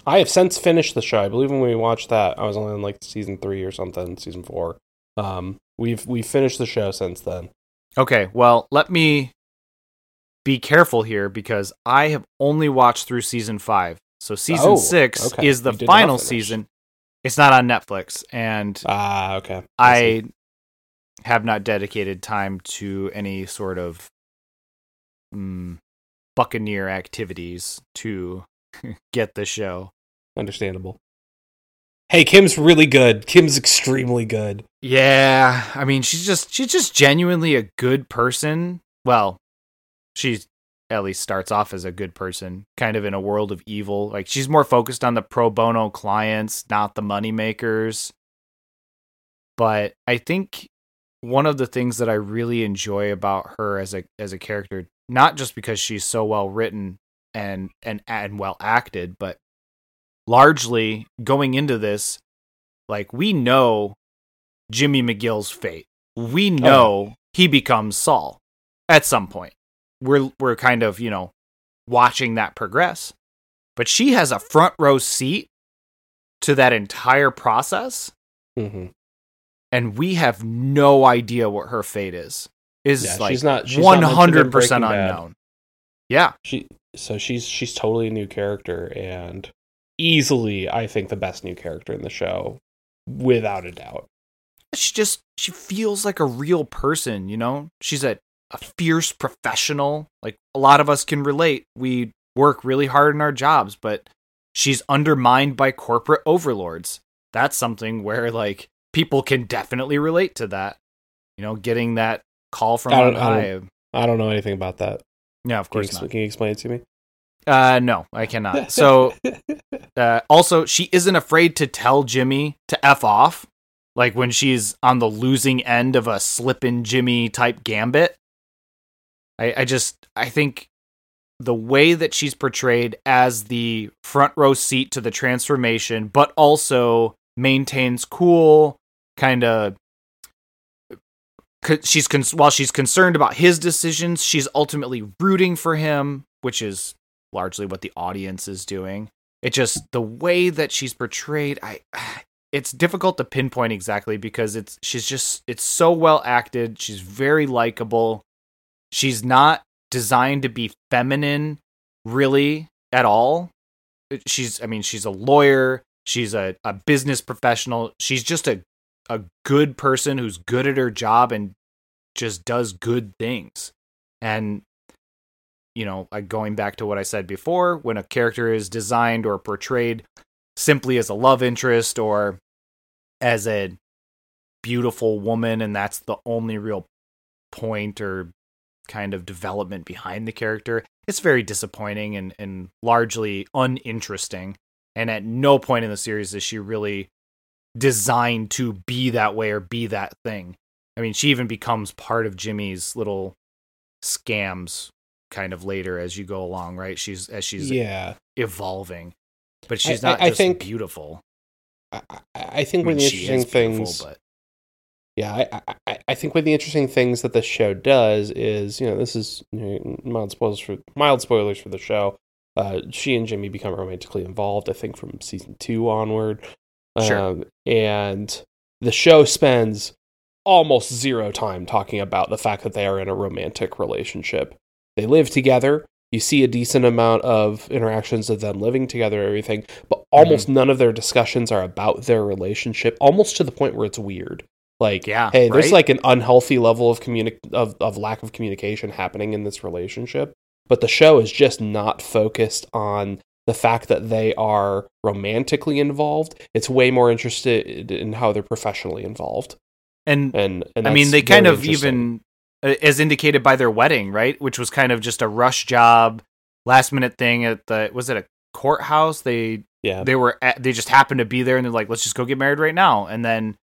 I have since finished the show. I believe when we watched that, I was only in like season three or something, season four. Um, we've we've finished the show since then. Okay, well, let me be careful here because I have only watched through season five. So season Oh, six okay. is the You did not final season. It's not on Netflix, and Ah, okay. see. I have not dedicated time to any sort of mm, Buccaneer activities to get the show. understandable. Hey, Kim's really good. Kim's extremely good. Yeah, I mean, she's just she's just genuinely a good person. Well, she at least starts off as a good person, kind of in a world of evil. Like she's more focused on the pro bono clients, not the money makers. But I think one of the things that I really enjoy about her as a as a character, not just because she's so well written and and and well acted, but largely going into this, like we know Jimmy McGill's fate. We know he becomes Saul at some point. We're we're kind of, you know, watching that progress. But she has a front row seat to that entire process hmm and we have no idea what her fate is. Is Yeah, like she's not- one hundred percent Breaking Bad. unknown. Yeah, She so she's she's totally a new character and easily I think the best new character in the show without a doubt. she just she feels like a real person you know? She's a, a fierce professional. Like a lot of us can relate. We work really hard in our jobs but she's undermined by corporate overlords. That's something where like people can definitely relate to that. You know getting that call from I don't- I high. I don't know anything about that. yeah of Can you, course not. can you explain it to me? Uh no i cannot. So uh, also she isn't afraid to tell jimmy to f off like when she's on the losing end of a slippin' jimmy type gambit. I, I just i think the way that she's portrayed as the front row seat to the transformation but also maintains cool kind of she's con- while she's concerned about his decisions she's ultimately rooting for him which is largely what the audience is doing. It just the way that she's portrayed i it's difficult to pinpoint exactly because it's she's just it's so well acted. She's very likable. She's not designed to be feminine really at all. She's i mean she's a lawyer. She's a, a business professional. She's just a a good person who's good at her job and just does good things. And you know going back to what i said before when a character is designed or portrayed simply as a love interest or as a beautiful woman and that's the only real point or kind of development behind the character it's very disappointing and, and largely uninteresting. And at no point in the series is she really designed to be that way or be that thing. I mean she even becomes part of jimmy's little scams kind of later as you go along right she's as she's yeah. evolving but she's I- not I just think- beautiful I, I- I think I one of the interesting things but Yeah, I, I- I, I think one of the interesting things that the show does is, you know, this is you know, mild spoilers for mild spoilers for the show. Uh, she and Jimmy become romantically involved, I think, from season two onward. Sure. Um, and the show spends almost zero time talking about the fact that they are in a romantic relationship. They live together. You see a decent amount of interactions of them living together, everything, but almost Mm-hmm. none of their discussions are about their relationship. Almost to the point where it's weird. Like, Yeah, hey, there's like an unhealthy level of communi- of of lack of communication happening in this relationship, but the show is just not focused on the fact that they are romantically involved. It's way more interested in how they're professionally involved. And And, and I mean, they kind of even, as indicated by their wedding, right? Which was kind of just a rush job, last minute thing at the was it a courthouse? They yeah they were at, they just happened to be there, and they're like, let's just go get married right now. And then,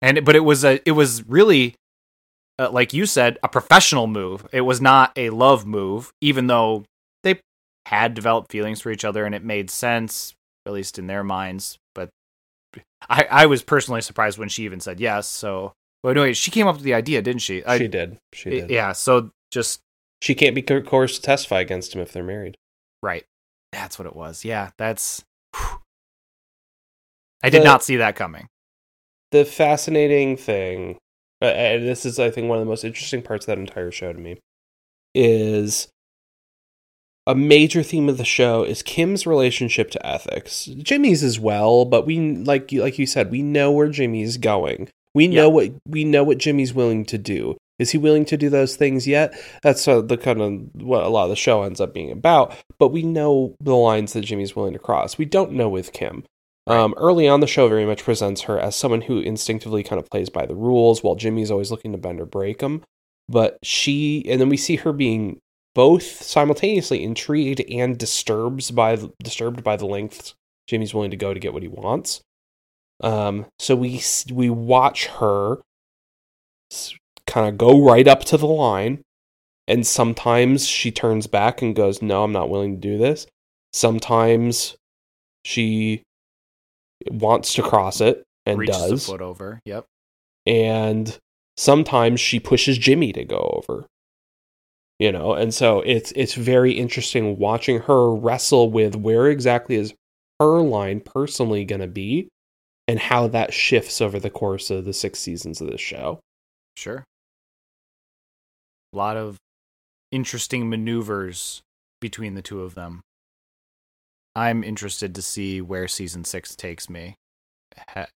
and but it was a it was really, uh, like you said, a professional move. It was not a love move, even though they had developed feelings for each other, and it made sense, at least in their minds. But I I was personally surprised when she even said yes. So. But anyway, she came up with the idea, didn't she? I, she did. She did. Yeah. So just She can't be co- coerced to testify against him if they're married. right. That's what it was. Yeah. That's. whew. I did The- not see that coming. The fascinating thing, uh, and this is, I think, one of the most interesting parts of that entire show to me, is a major theme of the show is Kim's relationship to ethics. Jimmy's as well, but we like you like you said, we know where Jimmy's going. We know Yeah. what we know what Jimmy's willing to do. Is he willing to do those things yet? That's uh, the kind of what a lot of the show ends up being about. But we know the lines that Jimmy's willing to cross. We don't know with Kim. Um, early on, the show very much presents her as someone who instinctively kind of plays by the rules, while Jimmy's always looking to bend or break them. But she, and then we see her being both simultaneously intrigued and disturbed by disturbed by the lengths Jimmy's willing to go to get what he wants. Um, so we we watch her kind of go right up to the line, and sometimes she turns back and goes, "No, I'm not willing to do this." Sometimes she wants to cross it and Reaches does, foot over. Yep. and sometimes she pushes Jimmy to go over. You know, and so it's it's very interesting watching her wrestle with where exactly is her line personally going to be and how that shifts over the course of the six seasons of this show. Sure. A lot of interesting maneuvers between the two of them. I'm interested to see where season six takes me.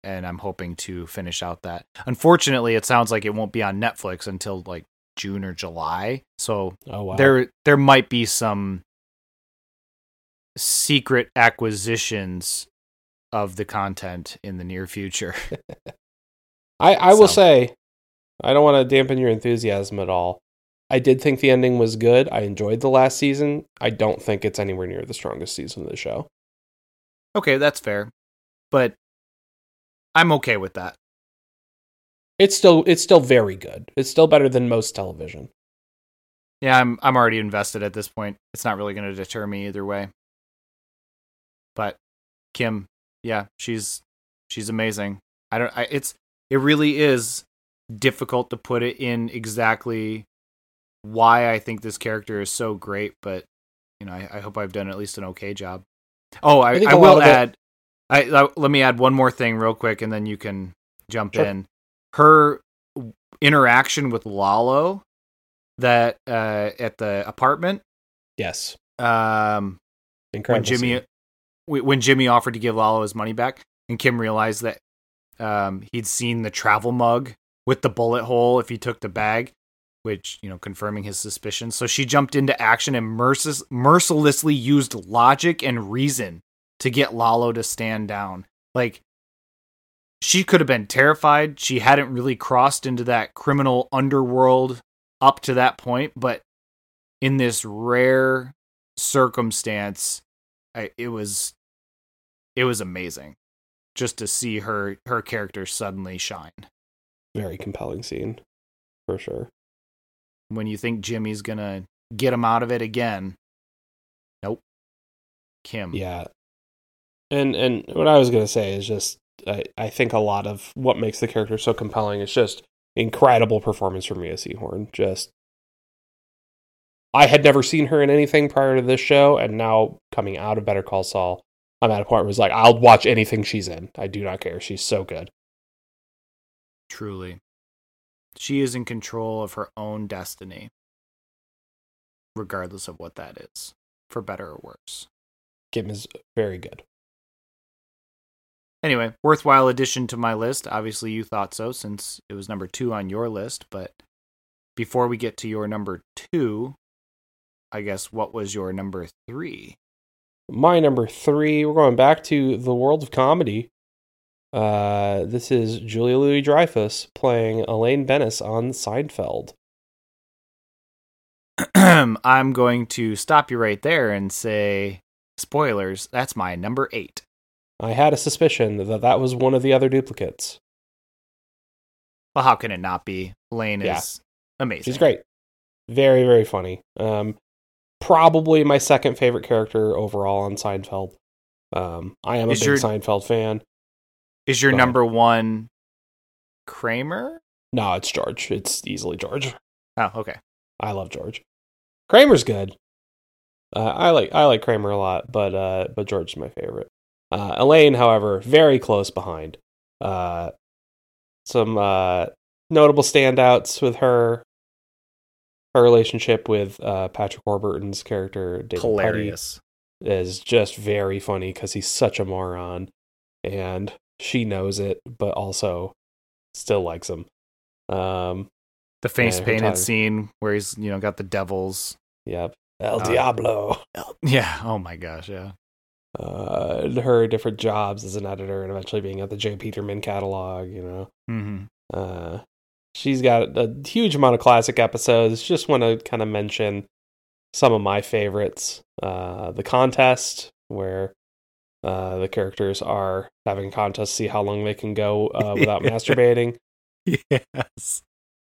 And I'm hoping to finish out that. Unfortunately, it sounds like it won't be on Netflix until like June or July. So Oh wow. there there might be some secret acquisitions of the content in the near future. I, I will say, I don't want to dampen your enthusiasm at all. I did think the ending was good. I enjoyed the last season. I don't think it's anywhere near the strongest season of the show. okay, that's fair. But I'm okay with that. It's still it's still very good. It's still better than most television. Yeah, I'm I'm already invested at this point. It's not really going to deter me either way. But Kim, yeah, she's she's amazing. I don't I it's it really is difficult to put it in exactly why I think this character is so great, but you know, I, I hope I've done at least an okay job. Oh, I, I I, will it- add I, I let me add one more thing real quick and then you can jump Sure. in. Her interaction with Lalo that uh at the apartment Yes, um incredible. when Jimmy scene. When Jimmy offered to give Lalo his money back and Kim realized that um he'd seen the travel mug with the bullet hole if he took the bag which you know confirming his suspicions. So she jumped into action and mercis- mercilessly used logic and reason to get Lalo to stand down. Like she could have been terrified. She hadn't really crossed into that criminal underworld up to that point but in this rare circumstance I, it was it was amazing just to see her her character suddenly shine very compelling scene for sure. when you think jimmy's gonna get him out of it again nope kim Yeah. And and what I was gonna say is just I, I think a lot of what makes the character so compelling is just incredible performance from Rhea Seehorn. Just I had never seen her in anything prior to this show, and now coming out of Better Call Saul, I'm at a point where it's like I'll watch anything she's in. I do not care. She's so good. truly she is in control of her own destiny regardless of what that is, for better or worse. Kim is very good. Anyway, worthwhile addition to my list. Obviously, you thought so since it was number two on your list. But before we get to your number two, I guess what was your number three? My number three, we're going back to the world of comedy. Uh, this is Julia Louis Dreyfus playing Elaine Benes on Seinfeld. I'm going to stop you right there and say, spoilers, that's my number eight. I had a suspicion that that was one of the other duplicates. Well, how can it not be? Elaine Yeah. is amazing. She's great. Very, very funny. Um, probably my second favorite character overall on Seinfeld. Um, I am a Is big your- Seinfeld fan. Is your ahead. number one Kramer? No, it's George. It's easily George. Oh, okay. I love George. Kramer's good. Uh, I like I like Kramer a lot, but uh, but George's my favorite. Uh, Elaine, however, very close behind. Uh, some uh, notable standouts with her. Her relationship with uh, Patrick Warburton's character David Hilarious. is just very funny because he's such a moron, and she knows it, but also still likes him. Um, The face painted scene where he's, you know, got the devils. yep, El Uh, Diablo. Yeah. Oh my gosh. Yeah. uh, her different jobs as an editor and eventually being at the J. Peterman catalog, you know. hmm Uh, she's got a huge amount of classic episodes. Just want to kind of mention some of my favorites. Uh, the contest, where uh, the characters are having a contest to see how long they can go uh, without masturbating. Yes.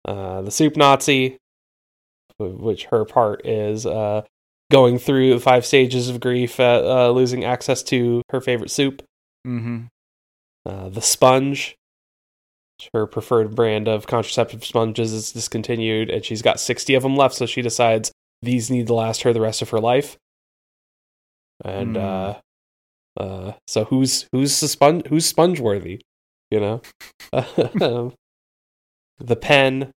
Uh, the Soup Nazi, which her part is uh, going through the five stages of grief at uh, losing access to her favorite soup. hmm Uh, the sponge, her preferred brand of contraceptive sponges, is discontinued, and she's got 60 of them left, so she decides these need to last her the rest of her life. And Hmm. uh, uh, so who's who's the sponge who's sponge worthy, you know? Um, the pen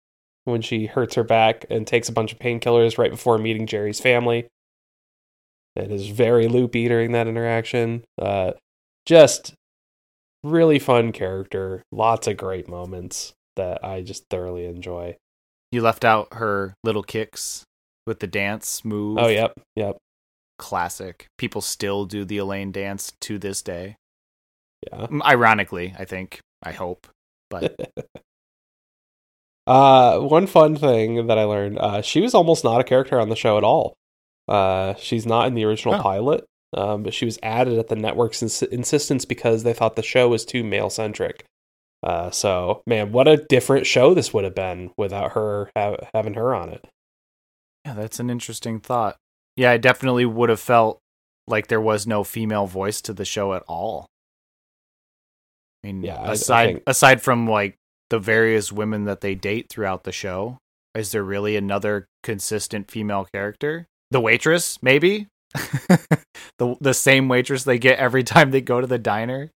when she hurts her back and takes a bunch of painkillers right before meeting Jerry's family. It is very loopy during that interaction. Uh, just really fun character. Lots of great moments that I just thoroughly enjoy. You left out her little kicks with the dance move. Oh, yep, yep, Classic. People still do the Elaine dance to this day. yeah. Ironically, I think. I hope. But uh, one fun thing that I learned: uh, she was almost not a character on the show at all. Uh, she's not in the original Oh. pilot, um, but she was added at the network's ins- insistence because they thought the show was too male centric. Uh, so, man, what a different show this would have been without her ha- having her on it. yeah, that's an interesting thought. Yeah, I definitely would have felt like there was no female voice to the show at all. I mean, Yeah, I- I aside think- aside from like the various women that they date throughout the show, is there really another consistent female character? The waitress, maybe? the the same waitress they get every time they go to the diner?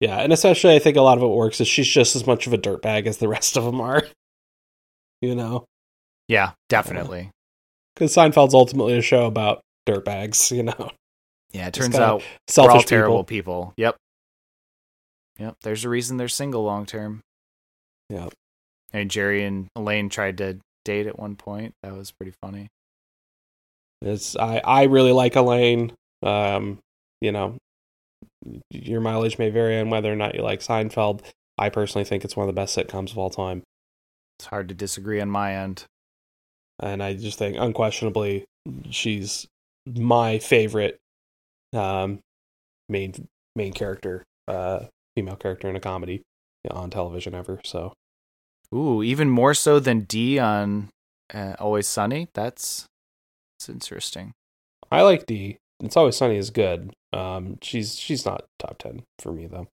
Yeah, and especially I think a lot of it works is she's just as much of a dirtbag as the rest of them are. You know, Yeah, definitely. because Seinfeld's ultimately a show about dirtbags. You know, Yeah, it turns out we're selfish all terrible people. Yep. Yep. There's a reason they're single long term. Yeah. And Jerry and Elaine tried to date at one point. That was pretty funny. It's I I really like Elaine. Um, you know, your mileage may vary on whether or not you like Seinfeld. I personally think it's one of the best sitcoms of all time, It's hard to disagree on my end. and I just think unquestionably she's my favorite um, main main character, uh, female character in a comedy on television ever. So Ooh, even more so than Dee on uh, Always Sunny. That's that's interesting. I like Dee. It's always sunny is good. Um, she's she's not top ten for me though.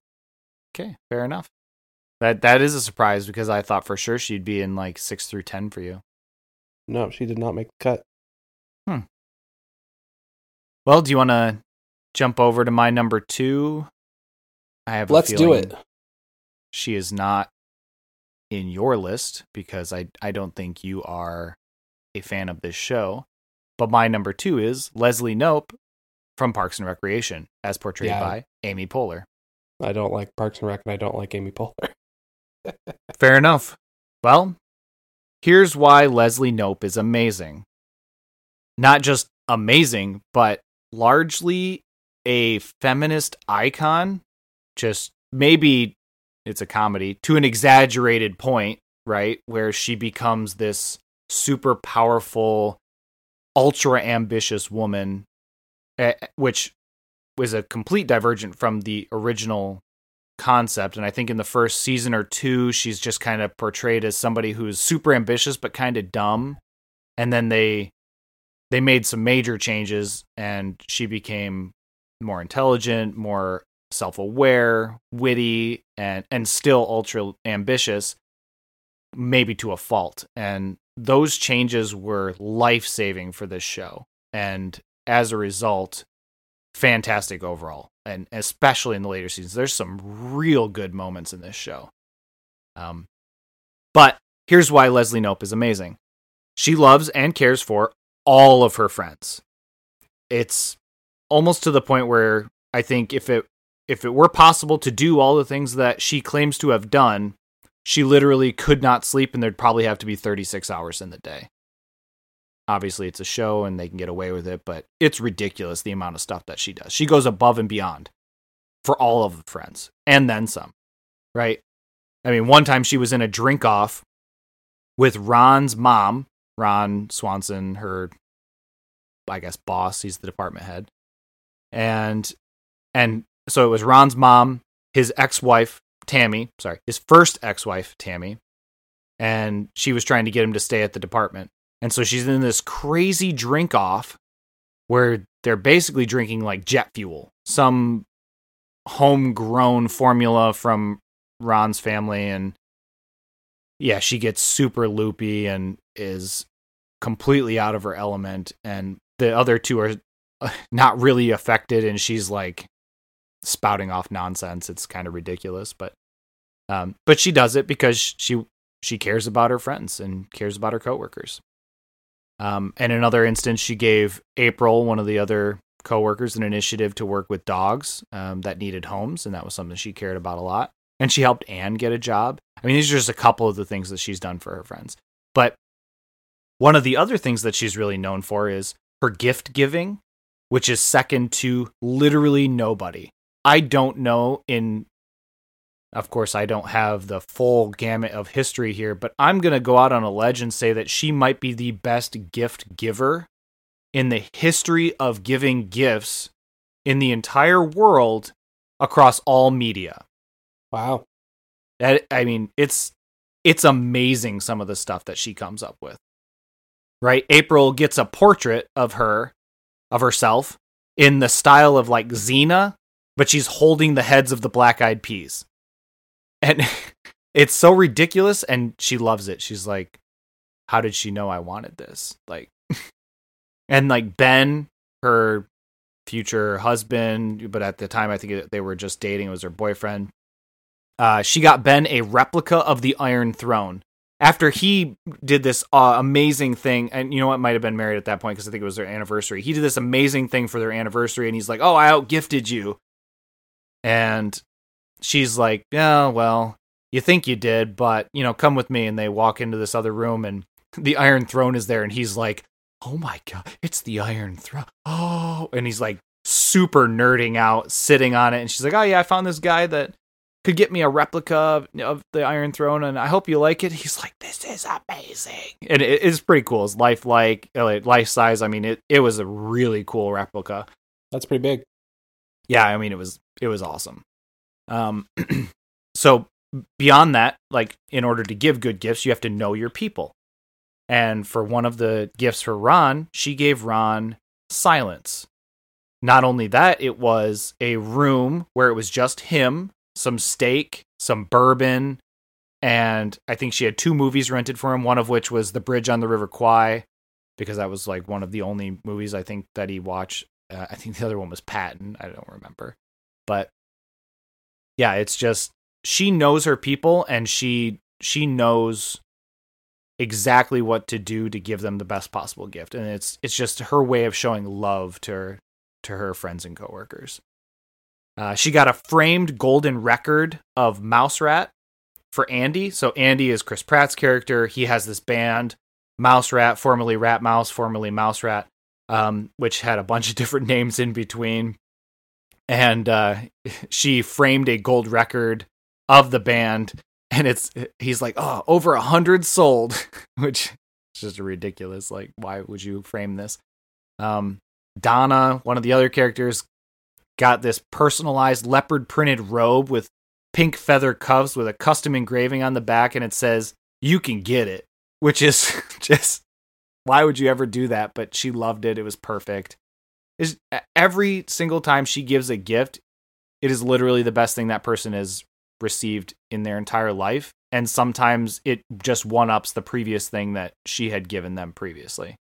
Okay, fair enough. That that is a surprise because I thought for sure she'd be in like six through ten for you. No, she did not make the cut. Hmm. Well, do you want to jump over to my number two? I have. Let's do it. She is not in your list because I I don't think you are a fan of this show. But my number two is Leslie Knope from Parks and Recreation, as portrayed Yeah. by Amy Poehler. I don't like Parks and Rec, and I don't like Amy Poehler. Fair enough. Well, here's why Leslie Knope is amazing. Not just amazing, but largely a feminist icon. Just maybe it's a comedy to an exaggerated point, right? Where she becomes this super powerful, ultra ambitious woman, eh, which was a complete divergent from the original concept. And i think in the first season or two she's just kind of portrayed as somebody who's super ambitious but kind of dumb. And then they they made some major changes and she became more intelligent more self-aware witty and and still ultra ambitious maybe to a fault. And those changes were life-saving for this show. And as a result fantastic overall. And especially in the later seasons. There's some real good moments in this show. Um but here's why leslie knope is amazing. She loves and cares for all of her friends. It's almost to the point where i think if it if it were possible to do all the things that she claims to have done she literally could not sleep and there'd probably have to be 36 hours in the day. Obviously it's a show and they can get away with it but it's ridiculous the amount of stuff that she does. She goes above and beyond for all of the friends and then some right? I mean one time she was in a drink off with ron's mom ron swanson her i guess boss he's the department head. And and so it was ron's mom his ex-wife tammy sorry his first ex-wife tammy and she was trying to get him to stay at the department and so she's in this crazy drink off where they're basically drinking like jet fuel, some homegrown formula from Ron's family. And yeah, she gets super loopy and is completely out of her element. And the other two are not really affected. And she's like spouting off nonsense. It's kind of ridiculous, but. Um, but she does it because she she cares about her friends and cares about her coworkers. Um, and in another instance, she gave April, one of the other coworkers, an initiative to work with dogs um, that needed homes, and that was something she cared about a lot. And she helped Anne get a job. I mean, these are just a couple of the things that she's done for her friends. But one of the other things that she's really known for is her gift giving, which is second to literally nobody. I don't know in of course, I don't have the full gamut of history here, but I'm going to go out on a ledge and say that she might be the best gift giver in the history of giving gifts in the entire world across all media. Wow. That I mean, it's it's amazing some of the stuff that she comes up with. Right? April gets a portrait of her of herself in the style of like Xena, but she's holding the heads of the black-eyed peas. And it's so ridiculous and she loves it. She's like how did she know i wanted this? Like and like ben her future husband but at the time i think they were just dating it was her boyfriend uh, she got ben a replica of the iron throne. After he did this uh, amazing thing and you know what might have been married at that point because i think it was their anniversary. He did this amazing thing for their anniversary and he's like oh i outgifted you and she's like, yeah, well, you think you did, but you know, come with me. And they walk into this other room, and the Iron Throne is there, and he's like, oh my god, it's the Iron Throne. Oh, and he's like super nerding out, sitting on it, and she's like, oh yeah, I found this guy that could get me a replica of, of the Iron Throne, and I hope you like it. He's like, this is amazing, and it, it's pretty cool. It's lifelike, life size. I mean, it it was a really cool replica. That's pretty big. Yeah, I mean, it was it was awesome. Um, so beyond that, like in order to give good gifts, you have to know your people. And for one of the gifts for Ron, she gave Ron silence. Not only that, it was a room where it was just him, some steak, some bourbon, and I think she had two movies rented for him, one of which was The Bridge on the River Kwai, because that was like one of the only movies I think that he watched. Uh, I think the other one was Patton. I don't remember. But yeah, it's just she knows her people and she she knows exactly what to do to give them the best possible gift. And it's it's just her way of showing love to her to her friends and coworkers. Uh, she got a framed golden record of mouse rat for andy. So andy is chris pratt's character. He has this band mouse rat formerly rat mouse formerly mouse rat um, which had a bunch of different names in between. And uh, she framed a gold record of the band. And it's he's like oh over a hundred sold which is just ridiculous. Like why would you frame this? Um donna one of the other characters got this personalized leopard printed robe with pink feather cuffs with a custom engraving on the back. And it says you can get it which is just why would you ever do that but she loved it it was perfect is every single time she gives a gift, it is literally the best thing that person has received in their entire life. And sometimes it just one ups the previous thing that she had given them previously.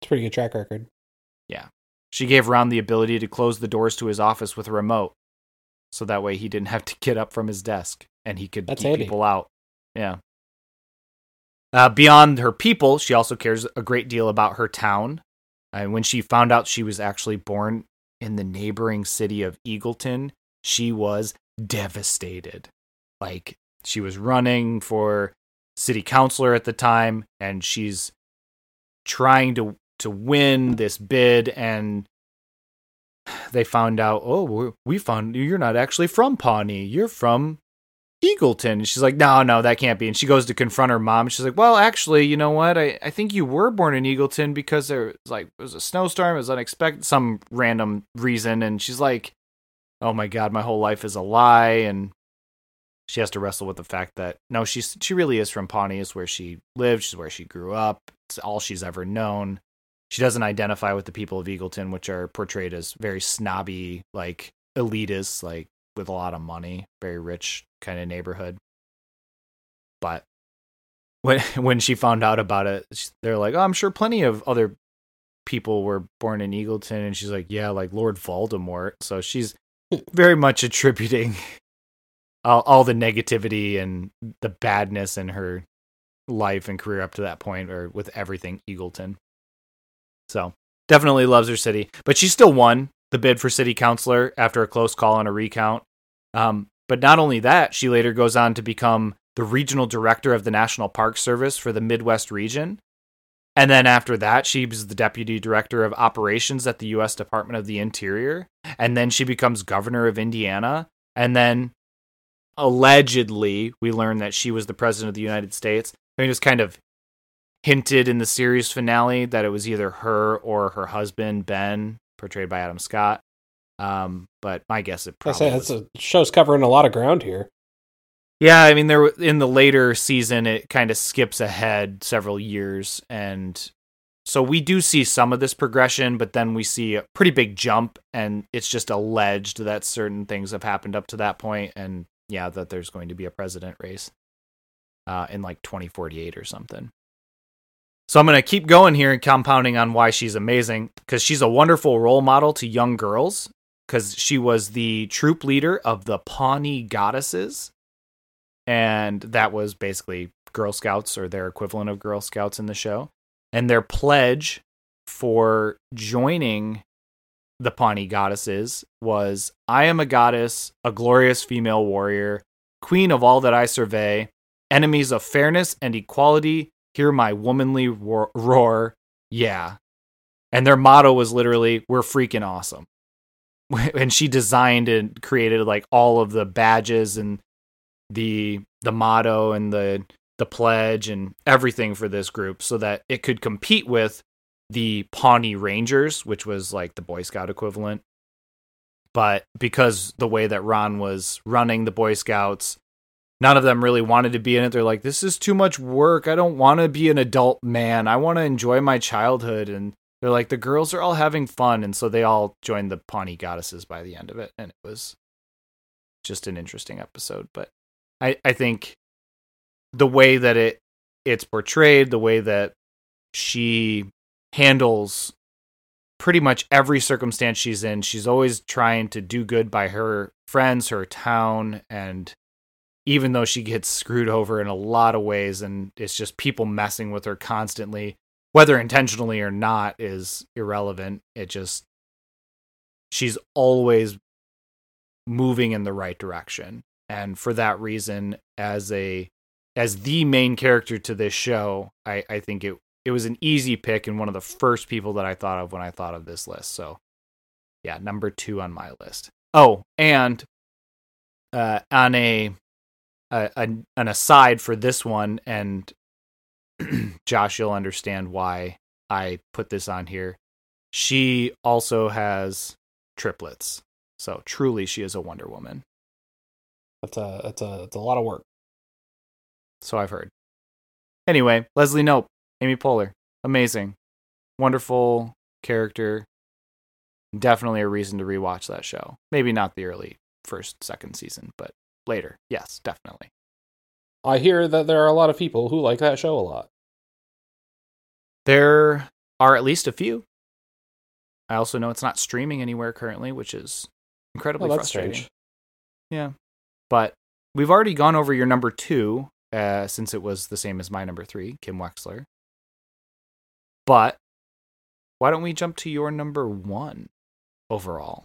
It's a pretty good track record. Yeah. She gave Ron the ability to close the doors to his office with a remote. So that way he didn't have to get up from his desk and he could That's keep handy. people out. Yeah. Uh, beyond her people, she also cares a great deal about her town. And when she found out she was actually born in the neighboring city of Eagleton, she was devastated. Like she was running for city councilor at the time and she's trying to to win this bid and they found out, "Oh, we found you're not actually from Pawnee. You're from Eagleton. And she's like, no, no, that can't be. And she goes to confront her mom. She's like, well, actually, you know what? I, I think you were born in Eagleton because there was like, it was a snowstorm. It was unexpected, some random reason. And she's like, oh my God, my whole life is a lie. And she has to wrestle with the fact that no, she's, she really is from Pawnee. Where she lived. She's where she grew up. It's all she's ever known. She doesn't identify with the people of Eagleton, which are portrayed as very snobby, like elitists, like with a lot of money, very rich kind of neighborhood. But when when she found out about it, they're like, "Oh, I'm sure plenty of other people were born in Eagleton," and she's like, "Yeah, like Lord Voldemort." So she's very much attributing all, all the negativity and the badness in her life and career up to that point, or with everything Eagleton. So definitely loves her city, but she still won the bid for city councilor after a close call on a recount. Um, but not only that, she later goes on to become the regional director of the National Park Service for the Midwest region. And then after that, she was the deputy director of operations at the U.S. Department of the Interior. And then she becomes governor of Indiana. And then allegedly, we learn that she was the president of the United States. I mean, it was kind of hinted in the series finale that it was either her or her husband, Ben, portrayed by Adam Scott. Um, but my guess it I probably say was that's a show's covering a lot of ground here. yeah, I mean, there were- in the later season, it kind of skips ahead several years, and so we do see some of this progression, but then we see a pretty big jump, and it's just alleged that certain things have happened up to that point, and yeah, that there's going to be a president race uh, in like 2048 or something. So I'm going to keep going here and compounding on why she's amazing because she's a wonderful role model to young girls because she was the troop leader of the Pawnee Goddesses and that was basically Girl Scouts or their equivalent of Girl Scouts in the show. And their pledge for joining the Pawnee goddesses was I am a goddess, a glorious female warrior, queen of all that I survey, enemies of fairness and equality, hear my womanly roar, roar. yeah. And their motto was literally, we're freaking awesome. And she designed and created like all of the badges and the the motto and the the pledge and everything for this group so that it could compete with the Pawnee Rangers, which was like the Boy Scout equivalent. But because the way that Ron was running the Boy Scouts, none of them really wanted to be in it. They're like, this is too much work. I don't want to be an adult man. I want to enjoy my childhood. And they're like, the girls are all having fun. And so they all joined the Pawnee Goddesses by the end of it. And it was just an interesting episode. But I, I think the way that it it's portrayed, the way that she handles pretty much every circumstance she's in, she's always trying to do good by her friends, her town, and even though she gets screwed over in a lot of ways and it's just people messing with her constantly whether intentionally or not is irrelevant. It just she's always moving in the right direction. And for that reason as a as the main character to this show i i think it it was an easy pick and one of the first people that i thought of when i thought of this list. So yeah number two on my list. Oh and uh on a, a, a an aside for this one and josh you'll understand why i put this on here she also has triplets so truly she is a wonder woman That's a that's a that's a lot of work. so I've heard. Anyway, Leslie Knope, Amy Poehler, amazing, wonderful character. Definitely a reason to rewatch that show. Maybe not the early first, second season, but later. Yes, definitely. I hear that there are a lot of people who like that show a lot. There are at least a few. I also know it's not streaming anywhere currently, which is incredibly Well, that's frustrating. strange. Yeah. But we've already gone over your number two, uh, since it was the same as my number three, Kim Wexler. But why don't we jump to your number one overall?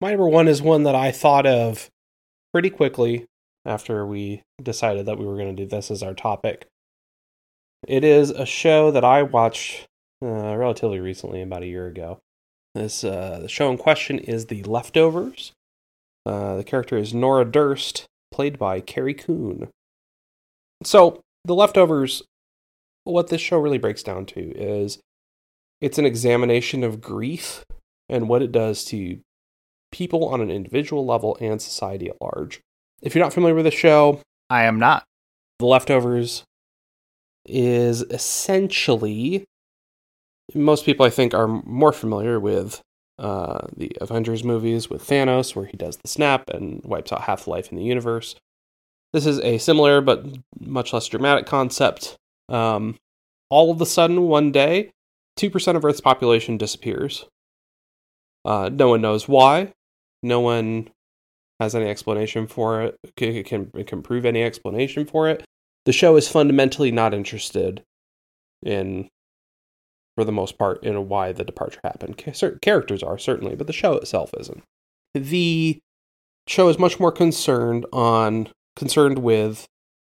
My number one is one that I thought of pretty quickly after we decided that we were going to do this as our topic. It is a show that I watched uh, relatively recently, about a year ago. This uh, the show in question is The Leftovers. Uh, the character is Nora Durst, played by Carrie Coon. So, The Leftovers, what this show really breaks down to is it's an examination of grief and what it does to people on an individual level and society at large. If you're not familiar with the show, I am not. The Leftovers is essentially most people I think are more familiar with uh, the Avengers movies with Thanos, where he does the snap and wipes out half life in the universe. This is a similar but much less dramatic concept. Um, all of a sudden, one day, 2% of Earth's population disappears. Uh, no one knows why. No one has any explanation for it, can, can, can prove any explanation for it. The show is fundamentally not interested in, for the most part, in why the departure happened. Characters are, certainly, but the show itself isn't. The show is much more concerned on concerned with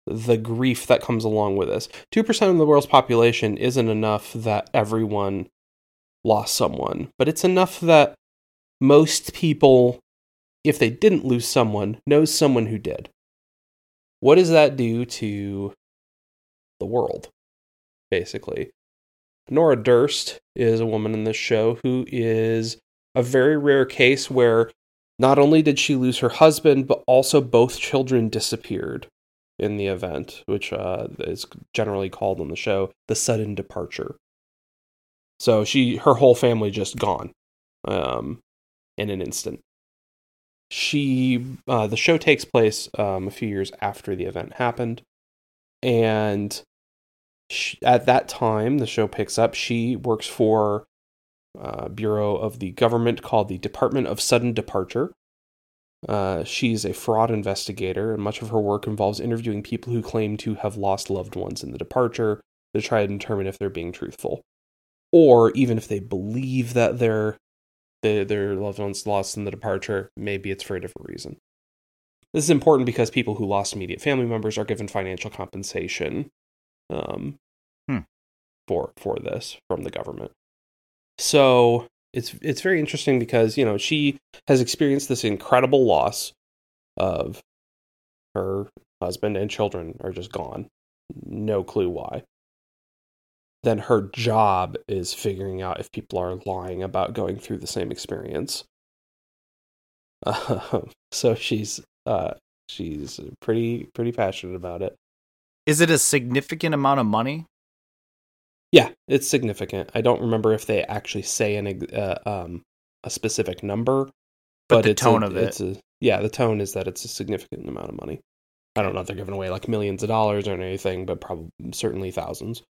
the grief that comes along with this. 2% of the world's population isn't enough that everyone lost someone, but it's enough that most people, if they didn't lose someone, knows someone who did. What does that do to the world, basically? Nora Durst is a woman in this show who is a very rare case where not only did she lose her husband, but also both children disappeared in the event, which uh, is generally called on the show the sudden departure. So she, her whole family, just gone um, in an instant. She, uh, the show takes place um, a few years after the event happened, and she, at that time, the show picks up. She works for uh, bureau of the government called the Department of Sudden Departure. Uh, she's a fraud investigator, and much of her work involves interviewing people who claim to have lost loved ones in the departure to try to determine if they're being truthful, or even if they believe that their their, their loved ones lost in the departure, maybe it's for a different reason. This is important because people who lost immediate family members are given financial compensation um, Hmm. for for this from the government. So it's it's very interesting because you know she has experienced this incredible loss of her husband and children are just gone. No clue why. Then her job is figuring out if people are lying about going through the same experience. Uh, so she's uh, she's pretty pretty passionate about it. Is it a significant amount of money? Yeah, it's significant. I don't remember if they actually say an uh, um a specific number, But the tone a, of it. It's a, yeah, the tone is that it's a significant amount of money. I don't know if they're giving away like millions of dollars or anything, but probably certainly thousands.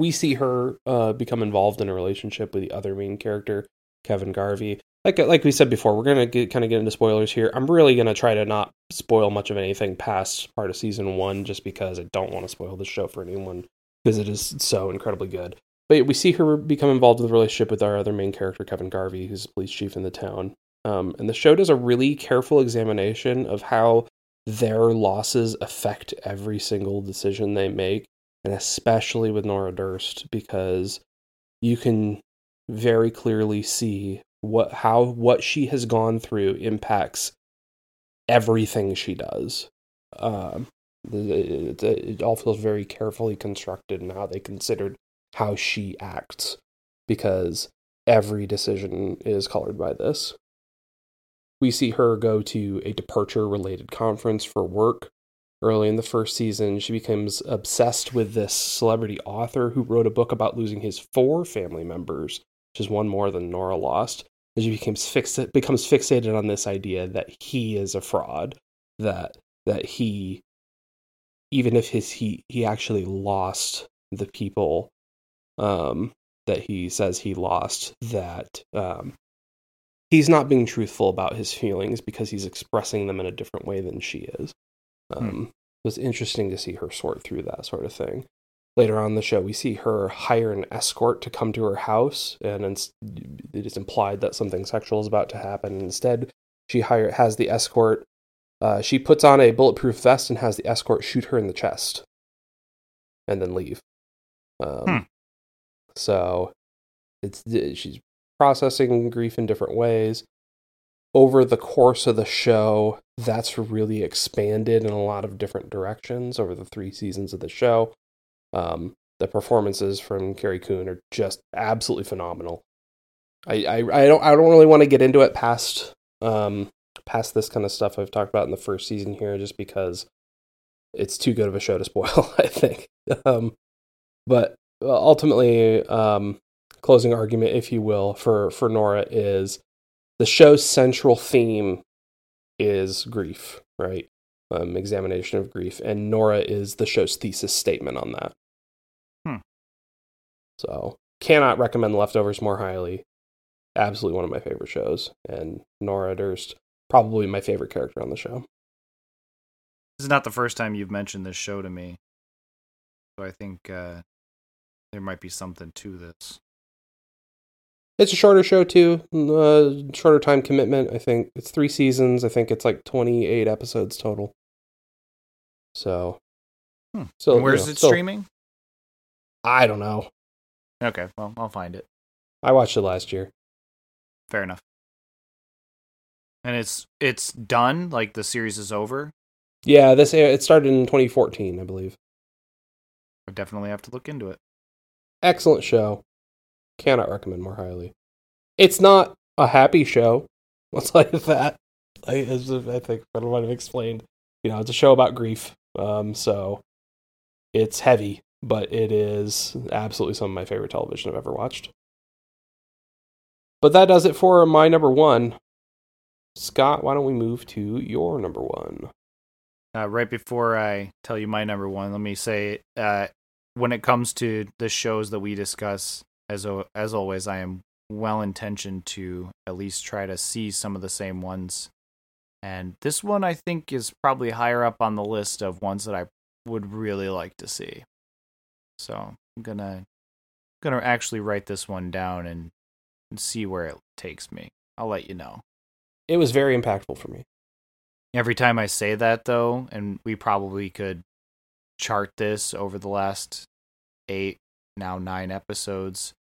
We see her uh, become involved in a relationship with the other main character, Kevin Garvey. Like like we said before, we're gonna get, kind of get into spoilers here. I'm really gonna try to not spoil much of anything past part of season one, just because I don't want to spoil the show for anyone because it is so incredibly good. But we see her become involved with a relationship with our other main character, Kevin Garvey, who's the police chief in the town. Um, and the show does a really careful examination of how their losses affect every single decision they make, and especially with Nora Durst, because you can very clearly see what how what she has gone through impacts everything she does. Um, it, it, it all feels very carefully constructed in how they considered how she acts, because every decision is colored by this. We see her go to a departure related conference for work. Early in the first season, she becomes obsessed with this celebrity author who wrote a book about losing his four family members, which is one more than Nora lost. And she becomes fixed, becomes fixated on this idea that he is a fraud, that that he, even if his he he actually lost the people um, that he says he lost, that um, he's not being truthful about his feelings because he's expressing them in a different way than she is. Hmm. Um, hmm. It was interesting to see her sort through that sort of thing. Later on the show, we see her hire an escort to come to her house, and it is implied that something sexual is about to happen. Instead, she hire, has the escort. Uh, she puts on a bulletproof vest and has the escort shoot her in the chest, and then leave. Um, hmm. So, it's she's processing grief in different ways. Over the course of the show, that's really expanded in a lot of different directions over the three seasons of the show. Um, the performances from Carrie Coon are just absolutely phenomenal. I, I, I don't I don't really want to get into it past um past this kind of stuff I've talked about in the first season here, just because it's too good of a show to spoil. I think, um, but ultimately, um, closing argument, if you will, for for Nora is the show's central theme is grief, right? Um, examination of grief, and Nora is the show's thesis statement on that. Hmm. So, cannot recommend Leftovers more highly. Absolutely one of my favorite shows, and Nora Durst, probably my favorite character on the show. This is not the first time you've mentioned this show to me, so I think uh, there might be something to this. It's a shorter show too, uh, shorter time commitment. I think it's three seasons. I think it's like twenty eight episodes total. So, hmm. so and where's you know, it so, streaming? I don't know. Okay, well I'll find it. I watched it last year. Fair enough. And it's it's done. Like the series is over. Yeah, this it started in 2014, I believe. I definitely have to look into it. Excellent show. Cannot recommend more highly. It's not a happy show. Tell you that. I, I think I might have explained. You know, it's a show about grief. Um, so it's heavy, but it is absolutely some of my favorite television I've ever watched. But that does it for my number one. Scott, why don't we move to your number one? Uh, right before I tell you my number one, let me say uh, when it comes to the shows that we discuss, as as always, I am well intentioned to at least try to see some of the same ones. And this one I think is probably higher up on the list of ones that I would really like to see. So I'm gonna gonna actually write this one down and, and see where it takes me. I'll let you know. It was very impactful for me. Every time I say that though, and we probably could chart this over the last eight, now nine episodes,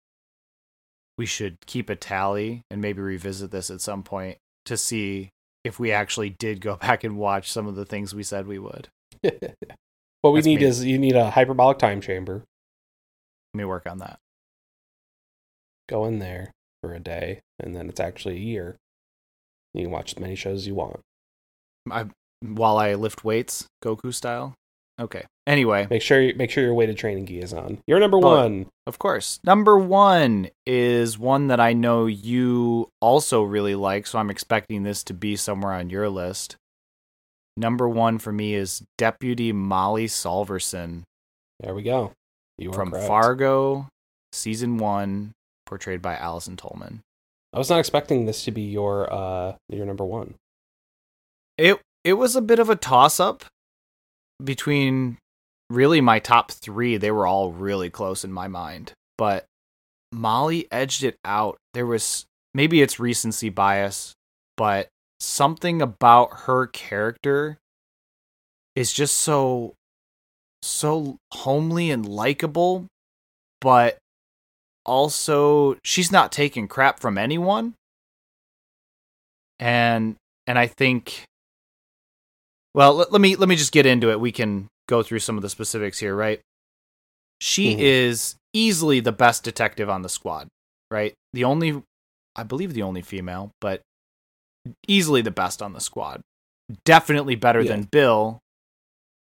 we should keep a tally and maybe revisit this at some point to see if we actually did go back and watch some of the things we said we would. what we That's need me. is you need a hyperbolic time chamber. Let me work on that. Go in there for a day, and then it's actually a year. You can watch as many shows as you want. I, while I lift weights, Goku style. Okay. Anyway, make sure you, make sure your weighted training gi is on. You're number one. Of course. Number one is one that I know you also really like, so I'm expecting this to be somewhere on your list. Number one for me is Deputy Molly Solverson. There we go. You from correct. Fargo, season one, portrayed by Allison Tolman. I was not expecting this to be your uh your number one. It it was a bit of a toss up between really my top three. They were all really close in my mind, but Molly edged it out. There was maybe it's recency bias, but something about her character is just so so homely and likable, but also she's not taking crap from anyone. And and I think well, let, let me let me just get into it. We can go through some of the specifics here, right? She mm-hmm. is easily the best detective on the squad, right? The only I believe the only female, but easily the best on the squad. Definitely better yeah. than Bill,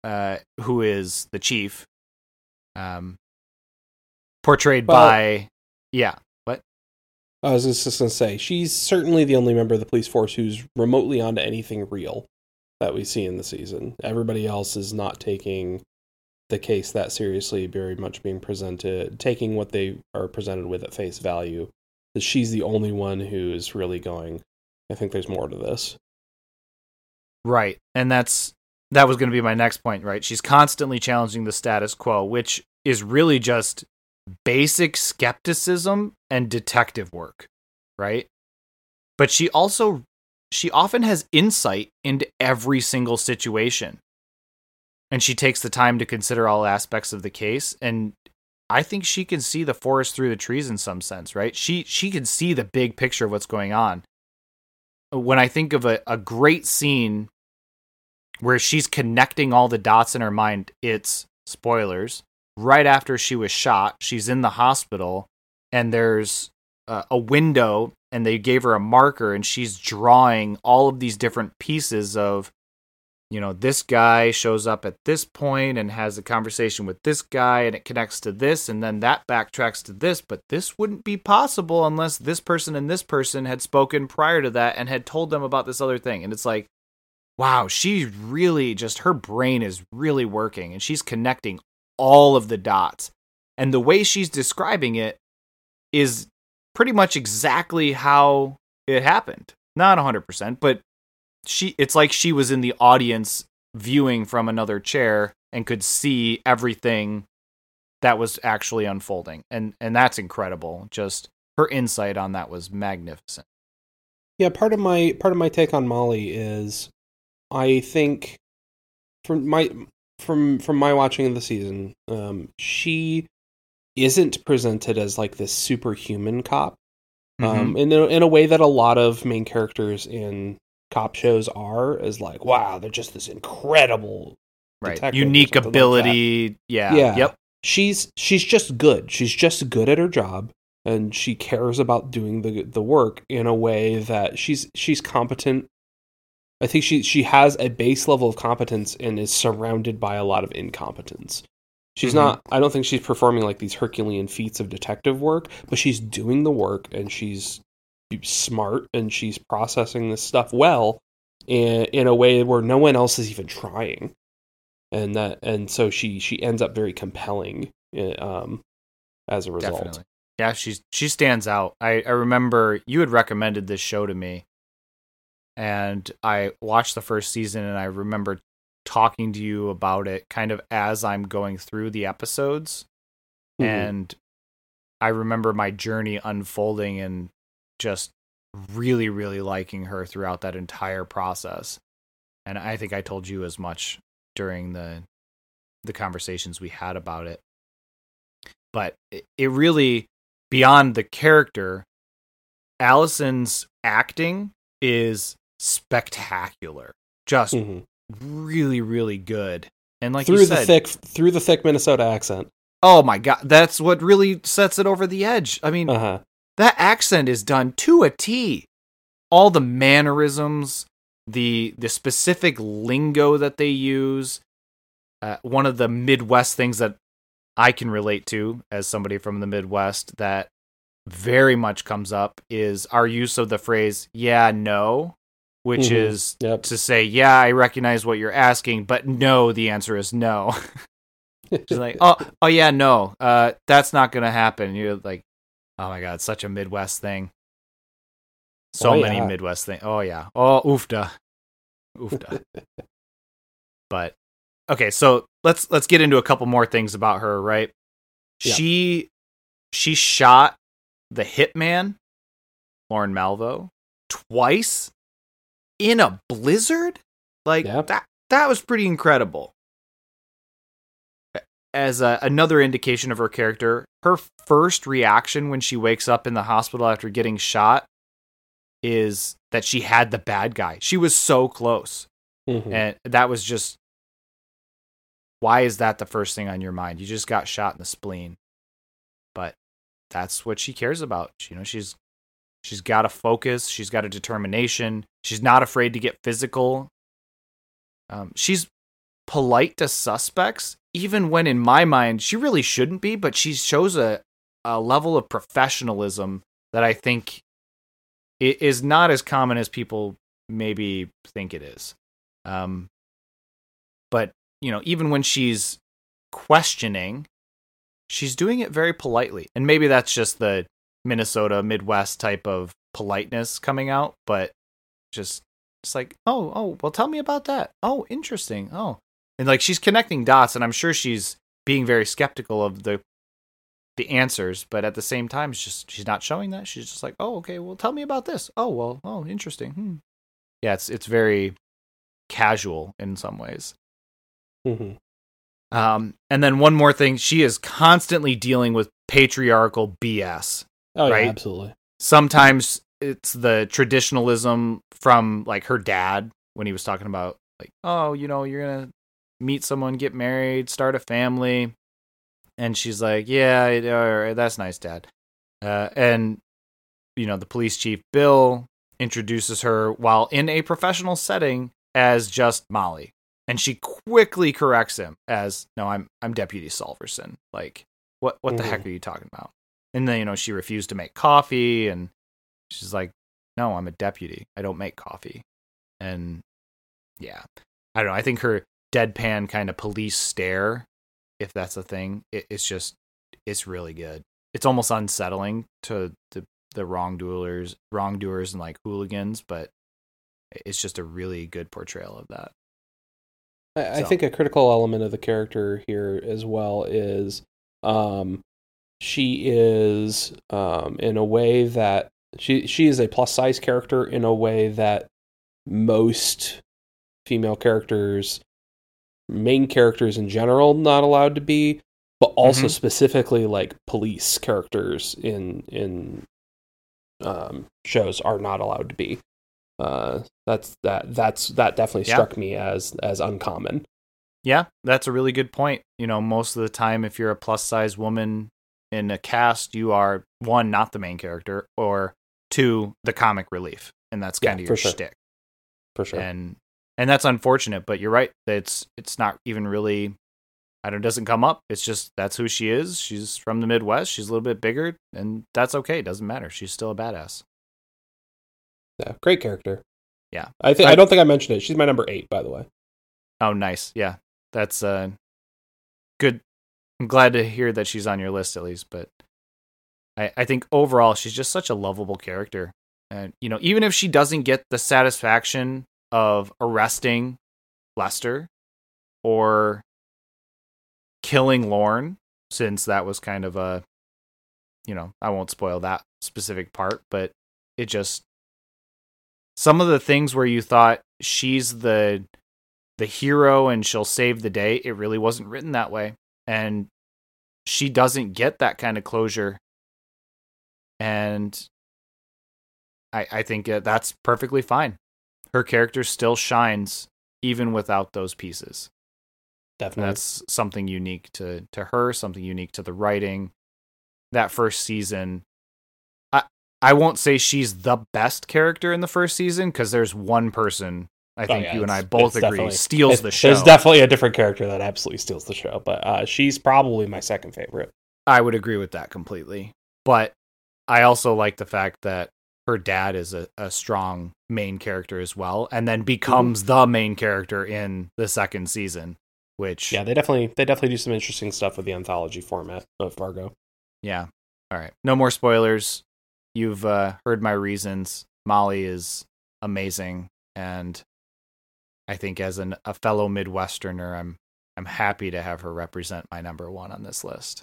uh, who is the chief. Um, portrayed well, by yeah. What? I was just gonna say she's certainly the only member of the police force who's remotely onto anything real that we see in the season. Everybody else is not taking the case that seriously, very much being presented, taking what they are presented with at face value. That She's the only one who's really going. I think there's more to this. Right, and that's that was going to be my next point. Right, she's constantly challenging the status quo, which is really just basic skepticism and detective work, right? But she also she often has insight into every single situation. And she takes the time to consider all aspects of the case and I think she can see the forest through the trees in some sense, right? She she can see the big picture of what's going on. When I think of a, a great scene where she's connecting all the dots in her mind, it's spoilers right after she was shot. She's in the hospital, and there's a, a window, and they gave her a marker, and she's drawing all of these different pieces of, you know, this guy shows up at this point and has a conversation with this guy, and it connects to this, and then that backtracks to this, but this wouldn't be possible unless this person and this person had spoken prior to that and had told them about this other thing. And it's like, wow, she's really just her brain is really working and she's connecting all of the dots. And the way she's describing it is pretty much exactly how it happened. Not 100%, but she it's like she was in the audience viewing from another chair and could see everything that was actually unfolding. And and that's incredible. Just her insight on that was magnificent. Yeah, part of my part of my take on Molly is I think from my from from my watching of the season, um, she isn't presented as like this superhuman cop, um, mm-hmm. in a, in a way that a lot of main characters in cop shows are. Is like, wow, they're just this incredible, right, unique ability. Like yeah, yeah, yep. She's she's just good. She's just good at her job, and she cares about doing the the work in a way that she's she's competent I think she she has a base level of competence and is surrounded by a lot of incompetence. She's mm-hmm. not I don't think she's performing like these Herculean feats of detective work, but she's doing the work and she's smart and she's processing this stuff well in, in a way where no one else is even trying. And that and so she she ends up very compelling um as a result. Definitely. Yeah, she's she stands out. I, I remember you had recommended this show to me and I watched the first season and I remember talking to you about it kind of as I'm going through the episodes. Mm-hmm. And I remember my journey unfolding and just really, really liking her throughout that entire process. And I think I told you as much during the the conversations we had about it. But it, it really beyond the character, Allison's acting is spectacular. Just mm-hmm. Really, really good. And like through said, the thick through the thick Minnesota accent. Oh my god, that's what really sets it over the edge. I mean, uh-huh. that accent is done to a T. All the mannerisms, the the specific lingo that they use. Uh, one of the Midwest things that I can relate to as somebody from the Midwest that very much comes up is our use of the phrase "yeah, no." Which mm-hmm. is yep. to say, yeah, I recognize what you're asking, but no, the answer is no. She's like, oh, oh yeah, no, uh, that's not gonna happen. You're like, oh my god, such a Midwest thing. So Oh, many yeah. Midwest things. Oh yeah. Oh oofda. Oofda. but okay, so let's let's get into a couple more things about her, right? Yeah. She she shot the hitman, Lorne Malvo, twice in a blizzard? Like Yeah. that that was pretty incredible. As a, another indication of her character, her first reaction when she wakes up in the hospital after getting shot is that she had the bad guy. She was so close. Mhm. And that was just why is that the first thing on your mind? You just got shot in the spleen. But that's what she cares about. You know, she's she's got a focus, she's got a determination, she's not afraid to get physical. Um, she's polite to suspects, even when in my mind she really shouldn't be, but she shows a, a level of professionalism that I think is not as common as people maybe think it is. Um, but you know, even when she's questioning, she's doing it very politely, and maybe that's just the Minnesota Midwest type of politeness coming out. But just, it's like, oh, oh, well, tell me about that. Oh, interesting. Oh, and like she's connecting dots, and I'm sure she's being very skeptical of the the answers, but at the same time, it's just she's not showing that. She's just like, oh, okay, well, tell me about this. Oh, well, oh, interesting. Hmm. Yeah, it's it's very casual in some ways. Mhm. Um, and then one more thing, she is constantly dealing with patriarchal BS. Oh yeah, Right? absolutely. Sometimes it's the traditionalism from like her dad when he was talking about like, oh, you know, you're gonna meet someone, get married, start a family, and she's like, yeah, it- all right, that's nice, dad. Uh, and you know, the police chief Bill introduces her while in a professional setting as just Molly, and she quickly corrects him as, no, I'm I'm Deputy Solverson. Like, what what the heck Mhm. are you talking about? And then you know she refused to make coffee, and she's like, no, I'm a deputy. I don't make coffee. And yeah, I don't know. I think her deadpan kind of police stare, if that's a thing, it, it's just it's really good. It's almost unsettling to the the wrongdoers, wrongdoers, and like hooligans, but it's just a really good portrayal of that. I, I think a critical element of the character here as well is um, she is um, in a way that she she is a plus size character in a way that most female characters, main characters in general, not allowed to be, but also Mhm. specifically like police characters in in um, shows are not allowed to be. Uh, that's that that's that definitely Yeah. struck me as as uncommon. Yeah, that's a really good point. You know, most of the time, if you're a plus size woman in a cast, you are one, not the main character, or two, the comic relief, and that's Yeah, kind of for your sure. shtick. for sure. And and that's unfortunate, but you're right. It's it's not even really. I don't. It doesn't come up. It's just that's who she is. She's from the Midwest. She's a little bit bigger, and that's okay. It doesn't matter. She's still a badass. yeah, great character. Yeah. I think I- I don't think I mentioned it. She's my number eight, by the way. Oh, nice. Yeah, that's uh, good. I'm glad to hear that she's on your list at least. But I, I think overall she's just such a lovable character, and you know, even if she doesn't get the satisfaction of arresting Lester or killing Lorne, since that was kind of a, you know, I won't spoil that specific part, but it just some of the things where you thought she's the the hero and she'll save the day, it really wasn't written that way. And she doesn't get that kind of closure. And I, I think uh, that's perfectly fine. Her character still shines even without those pieces. And Definitely. that's something unique to, to her, something unique to the writing. That first season, I I won't say she's the best character in the first season because there's one person I think Oh, yeah, you and I both agree steals the show. There's definitely a different character that absolutely steals the show, but uh, she's probably my second favorite. I would agree with that completely. But I also like the fact that her dad is a, a strong main character as well, and then becomes the main character in the second season. Which Yeah, they definitely they definitely do some interesting stuff with the anthology format of Fargo. Yeah. All right. No more spoilers. You've uh, heard my reasons. Molly is amazing, and I think as an, a fellow Midwesterner, I'm I'm happy to have her represent my number one on this list.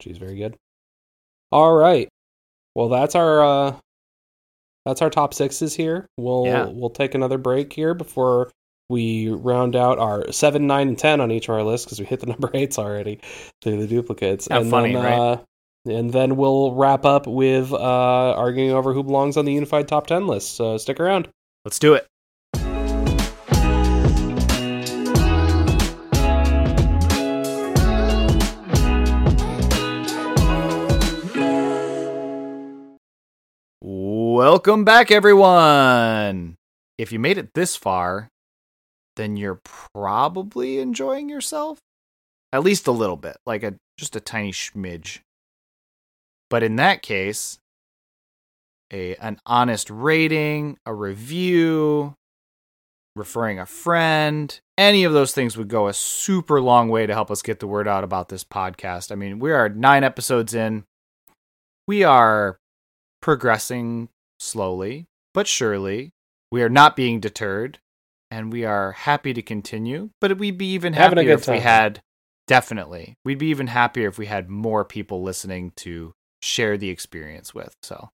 She's very good. All right. Well, that's our uh that's our top sixes here. We'll Yeah. we'll take another break here before we round out our seven, nine, and ten on each of our lists because we hit the number eights already through the duplicates. How and funny, then, right? uh, and then we'll wrap up with uh, arguing over who belongs on the unified top ten list. So stick around. Let's do it. Welcome back, everyone. If you made it this far, then you're probably enjoying yourself. At least a little bit, like a just a tiny schmidge. But in that case, a an honest rating, a review, referring a friend, any of those things would go a super long way to help us get the word out about this podcast. I mean, we are 9 episodes in. We are progressing slowly, but surely. We are not being deterred and we are happy to continue, but we'd be even happier if we had definitely. We'd be even happier if we had more people listening to share the experience with. So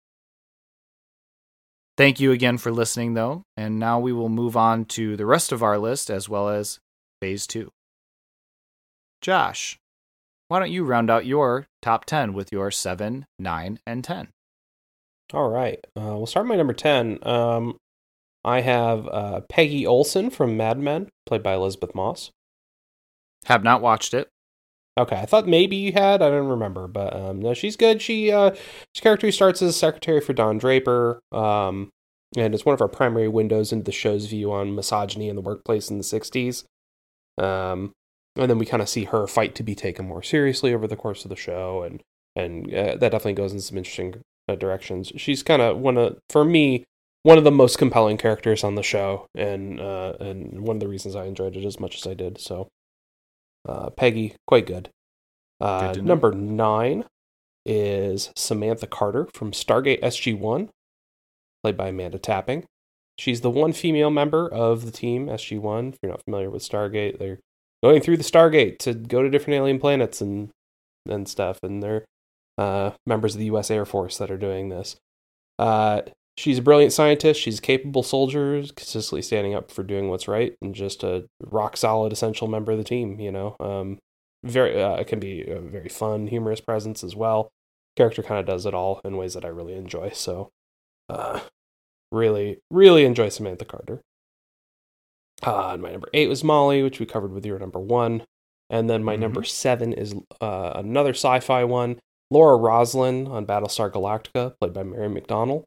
Thank you again for listening, though. And now we will move on to the rest of our list as well as phase two. Josh, why don't you round out your top 10 with your 7, 9, and 10? All right. Uh, we'll start my number 10. Um, I have uh, Peggy Olson from Mad Men, played by Elisabeth Moss. Have not watched it. Okay, I thought maybe you had. I don't remember, but um, no, she's good. She uh, she's character who starts as a secretary for Don Draper, um, and it's one of our primary windows into the show's view on misogyny in the workplace in the '60s. Um, and then we kind of see her fight to be taken more seriously over the course of the show, and and uh, that definitely goes in some interesting directions. She's kind of one of, for me, one of the most compelling characters on the show, and uh, and one of the reasons I enjoyed it as much as I did. So, uh, Peggy, quite good. Uh, Good number nine is Samantha Carter from Stargate SG One, played by Amanda Tapping. She's the one female member of the team SG One. If you're not familiar with Stargate, they're going through the Stargate to go to different alien planets and and stuff, and they're uh, members of the U.S. Air Force that are doing this. Uh, she's a brilliant scientist. She's a capable soldier, consistently standing up for doing what's right, and just a rock solid, essential member of the team. You know, um, very uh, it can be a very fun, humorous presence as well. Character kind of does it all in ways that I really enjoy. So, uh, really, really enjoy Samantha Carter. Uh, my number eight was Molly, which we covered with your number one. And then my Mhm. number seven is uh, another sci fi one Laura Roslin on Battlestar Galactica, played by Mary McDonnell.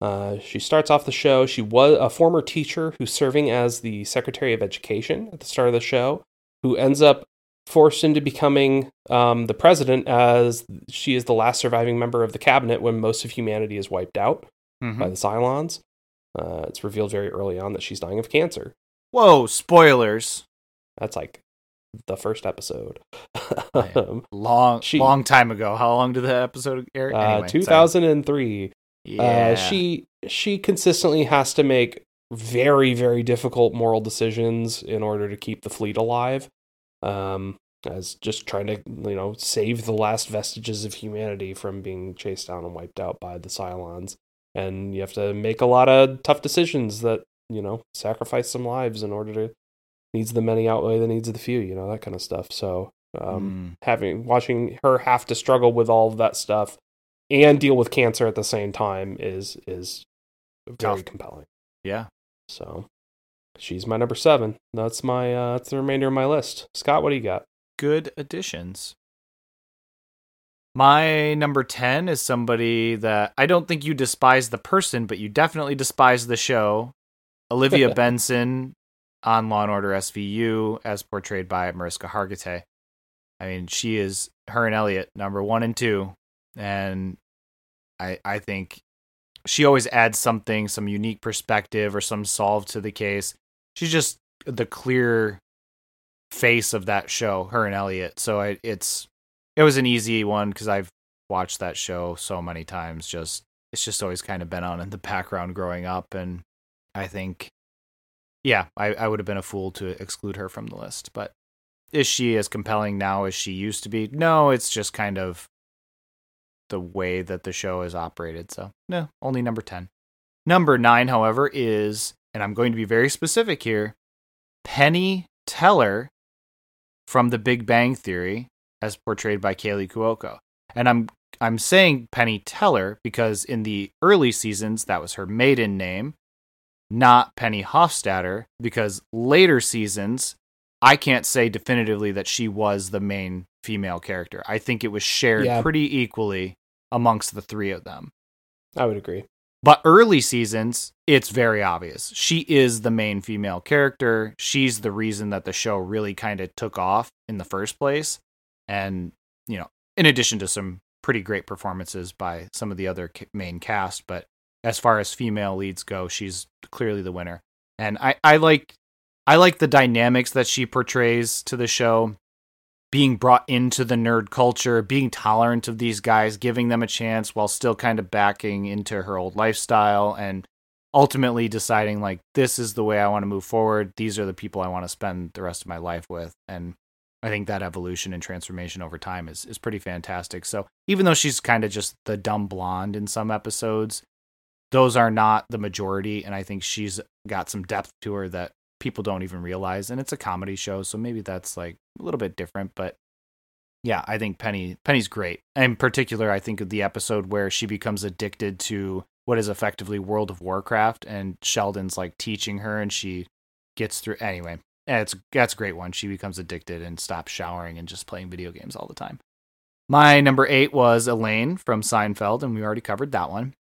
Uh, she starts off the show. She was a former teacher who's serving as the Secretary of Education at the start of the show, who ends up forced into becoming um, the president as she is the last surviving member of the cabinet when most of humanity is wiped out Mhm. by the Cylons. Uh, it's revealed very early on that she's dying of cancer. Whoa, spoilers. That's like the first episode. Um, Long, She- long time ago. How long did the episode air? uh, Anyway, sorry. 2003. Yeah. Uh, she she consistently has to make very very difficult moral decisions in order to keep the fleet alive. Um, as just trying to you know save the last vestiges of humanity from being chased down and wiped out by the Cylons, and you have to make a lot of tough decisions that you know sacrifice some lives in order to needs the many outweigh the needs of the few. You know that kind of stuff. So um, having watching her have to struggle with all of that stuff and deal with cancer at the same time is is very Tough. compelling. yeah. So she's my number seven. That's my uh that's the remainder of my list. Scott, what do you got? good additions. My number 10 is somebody that I don't think you despise the person, but you definitely despise the show. Olivia Benson on Law and Order SVU, as portrayed by Mariska Hargitay. I mean, she is her and Elliot, number one and two. And I I think she always adds something, some unique perspective or some solve to the case. She's just the clear face of that show, her and Elliot. So I, it's it was an easy one because I've watched that show so many times. Just it's just always kind of been on in the background growing up, and I think, yeah, I, I would have been a fool to exclude her from the list. But is she as compelling now as she used to be? No, it's just kind of the way that the show is operated. So, no, only number 10. Number nine, however, is, and I'm going to be very specific here, Penny Teller from The Big Bang Theory, as portrayed by Kaley Cuoco. And I'm I'm saying Penny Teller because in the early seasons that was her maiden name, not Penny Hofstadter, because later seasons I can't say definitively that she was the main female character. I think it was shared Yeah. pretty equally amongst the three of them. I would agree. But early seasons, it's very obvious. She is the main female character. She's the reason that the show really kind of took off in the first place. And, you know, in addition to some pretty great performances by some of the other main cast, but as far as female leads go, she's clearly the winner. And I, I like I like the dynamics that she portrays to the show being brought into the nerd culture, being tolerant of these guys, giving them a chance while still kind of backing into her old lifestyle and ultimately deciding like this is the way I want to move forward. These are the people I want to spend the rest of my life with. And I think that evolution and transformation over time is is pretty fantastic. So even though she's kind of just the dumb blonde in some episodes, those are not the majority and I think she's got some depth to her that people don't even realize and it's a comedy show so maybe that's like a little bit different but yeah i think penny penny's great. In particular i think of the episode where she becomes addicted to what is effectively world of warcraft and sheldon's like teaching her and she gets through anyway it's that's a great one. She becomes addicted and stops showering and just playing video games all the time. My number eight was elaine from seinfeld and we already covered that one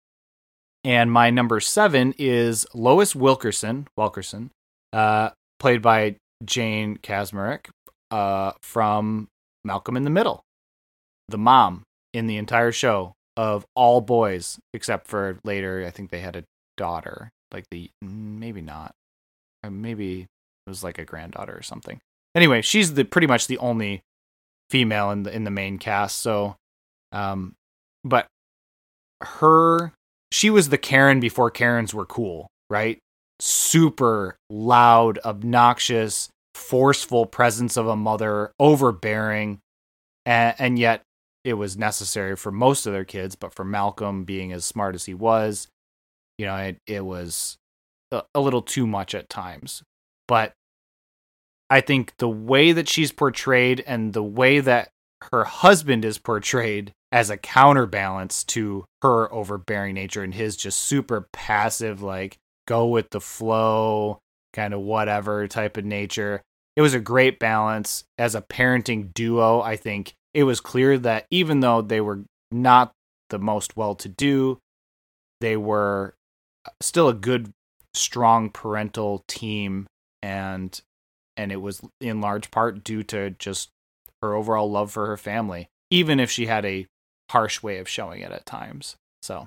and my number seven is lois wilkerson wilkerson uh, played by Jane Kaczmarek uh, from Malcolm in the Middle, the mom in the entire show of all boys except for later. I think they had a daughter, like the maybe not, maybe it was like a granddaughter or something. Anyway, she's the pretty much the only female in the in the main cast. So, um, but her she was the Karen before Karens were cool, right? super loud, obnoxious, forceful presence of a mother, overbearing, and, and yet it was necessary for most of their kids. But for Malcolm, being as smart as he was, you know, it, it was a, a little too much at times. But I think the way that she's portrayed and the way that her husband is portrayed as a counterbalance to her overbearing nature and his just super passive, like, go with the flow, kind of whatever type of nature. It was a great balance as a parenting duo. I think it was clear that even though they were not the most well to do, they were uh, still a good, strong parental team. And and it was in large part due to just her overall love for her family, even if she had a harsh way of showing it at times. So,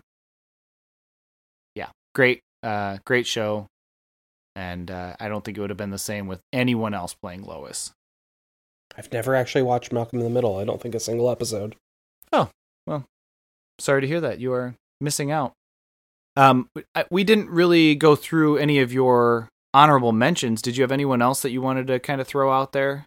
yeah, great, uh, great show, and uh, I don't think it would have been the same with anyone else playing Lois. I've never actually watched Malcolm in the Middle. I don't think a single episode. Oh, well, sorry to hear that. You are missing out. Um, I- we didn't really go through any of your honorable mentions. Did you have anyone else that you wanted to kind of throw out there?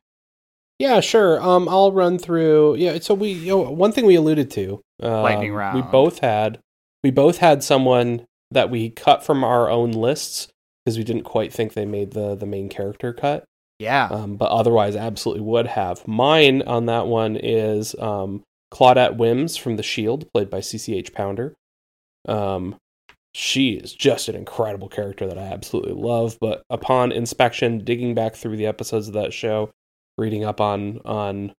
Yeah, sure. Um, I'll run through. Yeah, so we you know, one thing we alluded to. Um, Lightning We both had we both had someone that we cut from our own lists because we didn't quite think they made the the main character cut. Yeah. Um, but otherwise, absolutely would have. Mine on that one is um, Claudette Wyms from The Shield, played by CCH Pounder. Um, she is just an incredible character that I absolutely love. But upon inspection, digging back through the episodes of that show, reading up on on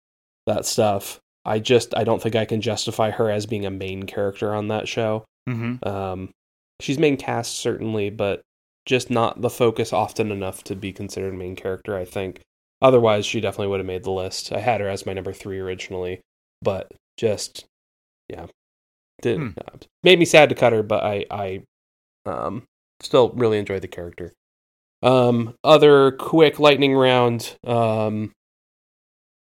that stuff, I just I don't think I can justify her as being a main character on that show. mm-hmm. Um, she's main cast certainly, but just not the focus often enough to be considered main character. I think. Otherwise, she definitely would have made the list. I had her as my number three originally, but just yeah, did Hmm. not made me sad to cut her. But I I um still really enjoyed the character. Um, other quick lightning round. Um,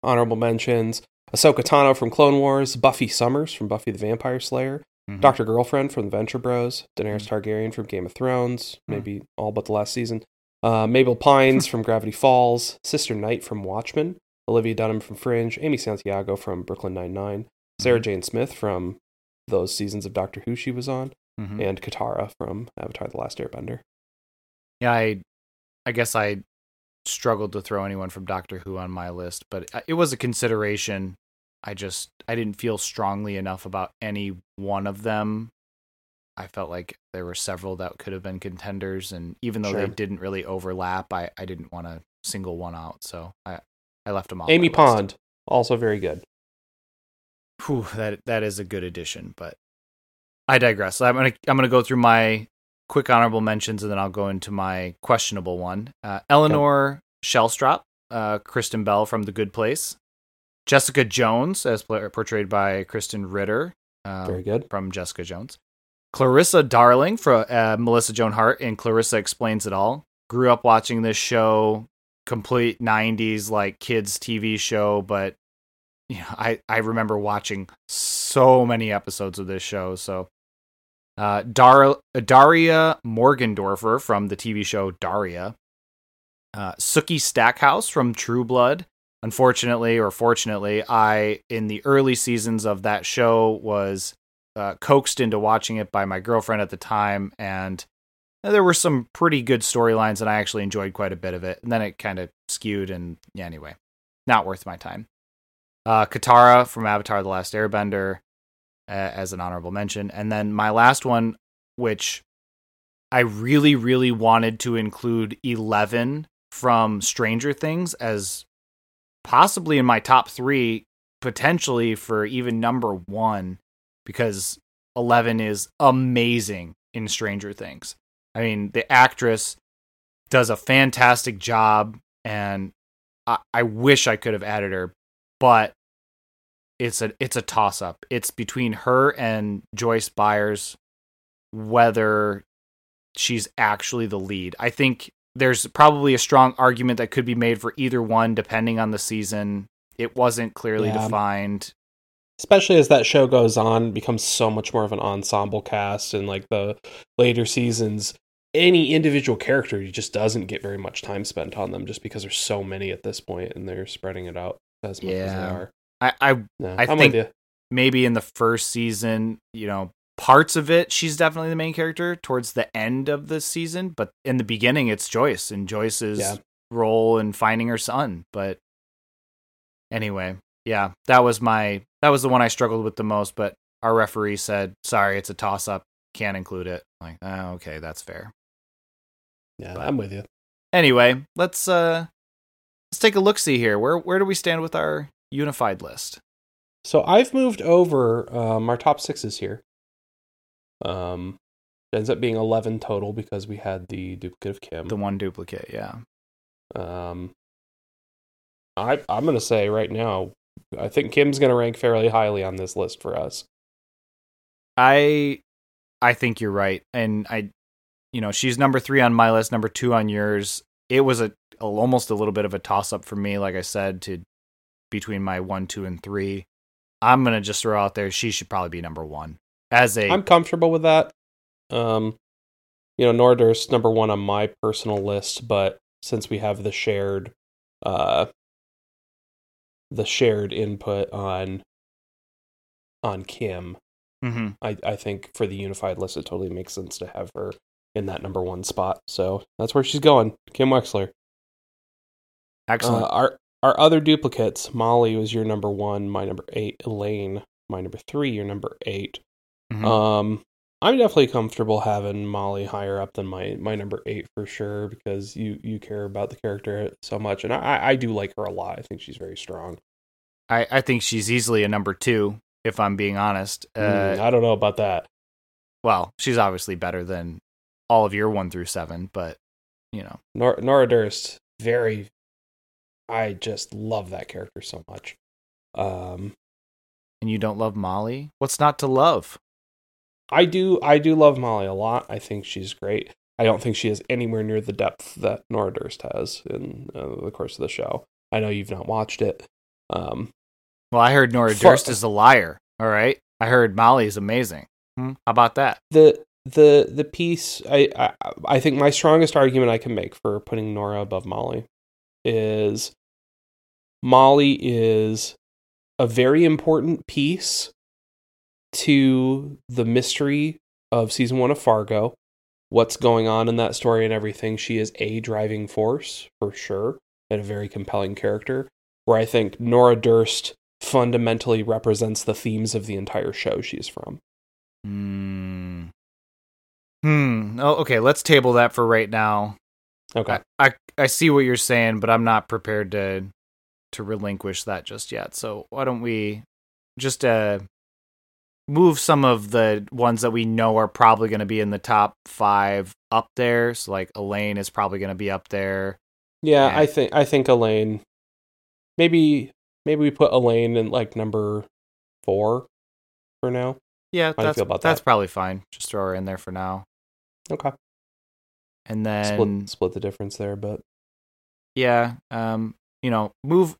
honorable mentions: Ahsoka Tano from Clone Wars, Buffy Summers from Buffy the Vampire Slayer, Mhm. Doctor Girlfriend from the Venture Bros, Daenerys Mm. Targaryen from Game of Thrones, Hmm. maybe all but the last season. Uh, Mabel Pines from Gravity Falls, Sister Night from Watchmen, Olivia Dunham from Fringe, Amy Santiago from Brooklyn Nine Nine, Sarah Mhm. Jane Smith from those seasons of Doctor Who she was on, Mhm. and Katara from Avatar: The Last Airbender. Yeah, I, I guess I struggled to throw anyone from Doctor Who on my list, but uh, it was a consideration. I just I didn't feel strongly enough about any one of them. I felt like there were several that could have been contenders, and even though Sure. they didn't really overlap, I, I didn't want to single one out, so I I left them off. Amy my list. Pond, also very good. Whew, that that is a good addition, but I digress. I'm gonna I'm gonna go through my quick honorable mentions, and then I'll go into my questionable one. Uh, Eleanor Shellstrop, uh, Kristen Bell from The Good Place, Jessica Jones as portrayed by Krysten Ritter um, Very good. from Jessica Jones, Clarissa Darling for uh, Melissa Joan Hart in Clarissa Explains It All. Grew up watching this show, complete '90s like kids TV show, but you know, I I remember watching so many episodes of this show. So, uh, Dar- Daria Morgendorffer from the TV show Daria, uh, Sookie Stackhouse from True Blood. Unfortunately, or fortunately, I in the early seasons of that show was uh, coaxed into watching it by my girlfriend at the time, and there were some pretty good storylines, and I actually enjoyed quite a bit of it. And then it kind of skewed, and yeah, anyway, not worth my time uh, Katara from Avatar: The Last Airbender uh, as an honorable mention, and then my last one, which I really, really wanted to include Eleven from Stranger Things as possibly in my top three, potentially for even number one, because Eleven is amazing in Stranger Things. I mean, the actress does a fantastic job, and I, I wish I could have added her, but it's a it's a toss up. It's between her and Joyce Byers whether she's actually the lead. I think there's probably a strong argument that could be made for either one depending on the season. It wasn't clearly Yeah. defined. especially as that show goes on becomes so much more of an ensemble cast and like the later seasons any individual character just doesn't get very much time spent on them just because there's so many at this point and they're spreading it out as much as they are I, I I I'm think- maybe in the first season, you know, parts of it she's definitely the main character towards the end of the season, but in the beginning it's Joyce and Joyce's Yeah. role in finding her son. But anyway, yeah, that was my that was the one I struggled with the most, but our referee said, "Sorry, it's a toss up. Can't include it." I'm like, oh, okay, that's fair. yeah but- i'm with you Anyway, let's uh let's take a look see here. Where where do we stand with our unified list? so i've moved over um our top sixes here um it ends up being 11 total because we had the duplicate of kim The one duplicate, yeah. Um, I I'm gonna say right now, I think Kim's gonna rank fairly highly on this list for us. I I think you're right, and I, you know, she's number three on my list, number two on yours. It was a, a almost a little bit of a toss up for me, like I said, to between my one, two, and three. I'm gonna just throw out there she should probably be number one as a I'm comfortable with that. Um, you know, Nora Durst number one on my personal list, but since we have the shared, uh, the shared input on on Kim, Mhm. I I think for the unified list, it totally makes sense to have her in that number one spot. So that's where she's going, Kim Wexler. excellent. Uh, our our other duplicates, Molly was your number one, my number eight, Elaine, my number three, your number 8 Mhm. Um, I'm definitely comfortable having Molly higher up than my my number eight for sure because you you care about the character so much, and I I do like her a lot. I think she's very strong. I I think she's easily a number two, if I'm being honest. Uh, Mm, I don't know about that. well, she's obviously better than all of your one through seven, but you know, Nor- Nora Durst, very. I just love that character so much. Um, and you don't love Molly. What's not to love? I do I do love Molly a lot. I think she's great. I don't think she has anywhere near the depth that Nora Durst has in uh, the course of the show. I know you've not watched it. Um, Well, I heard Nora Fu- Durst is a liar. All right, I heard Molly is amazing. Hmm, How about that? the the the piece I, I I think my strongest argument I can make for putting Nora above Molly is Molly is a very important piece to the mystery of season one of Fargo. What's going on in that story and everything. She is a driving force for sure and a very compelling character. Where I think Nora Durst fundamentally represents the themes of the entire show she's from. Hmm. Hmm. Oh, okay. Let's table that for right now. Okay. I, I I see what you're saying, but I'm not prepared to to relinquish that just yet. So why don't we just uh move some of the ones that we know are probably going to be in the top five up there. So like Elaine is probably going to be up there. Yeah, Yeah. I think I think Elaine. Maybe maybe we put Elaine in like number four for now. Yeah, you that's about that's that? probably fine. Just throw her in there for now, Okay, and then split split the difference there, but yeah, um, you know, move.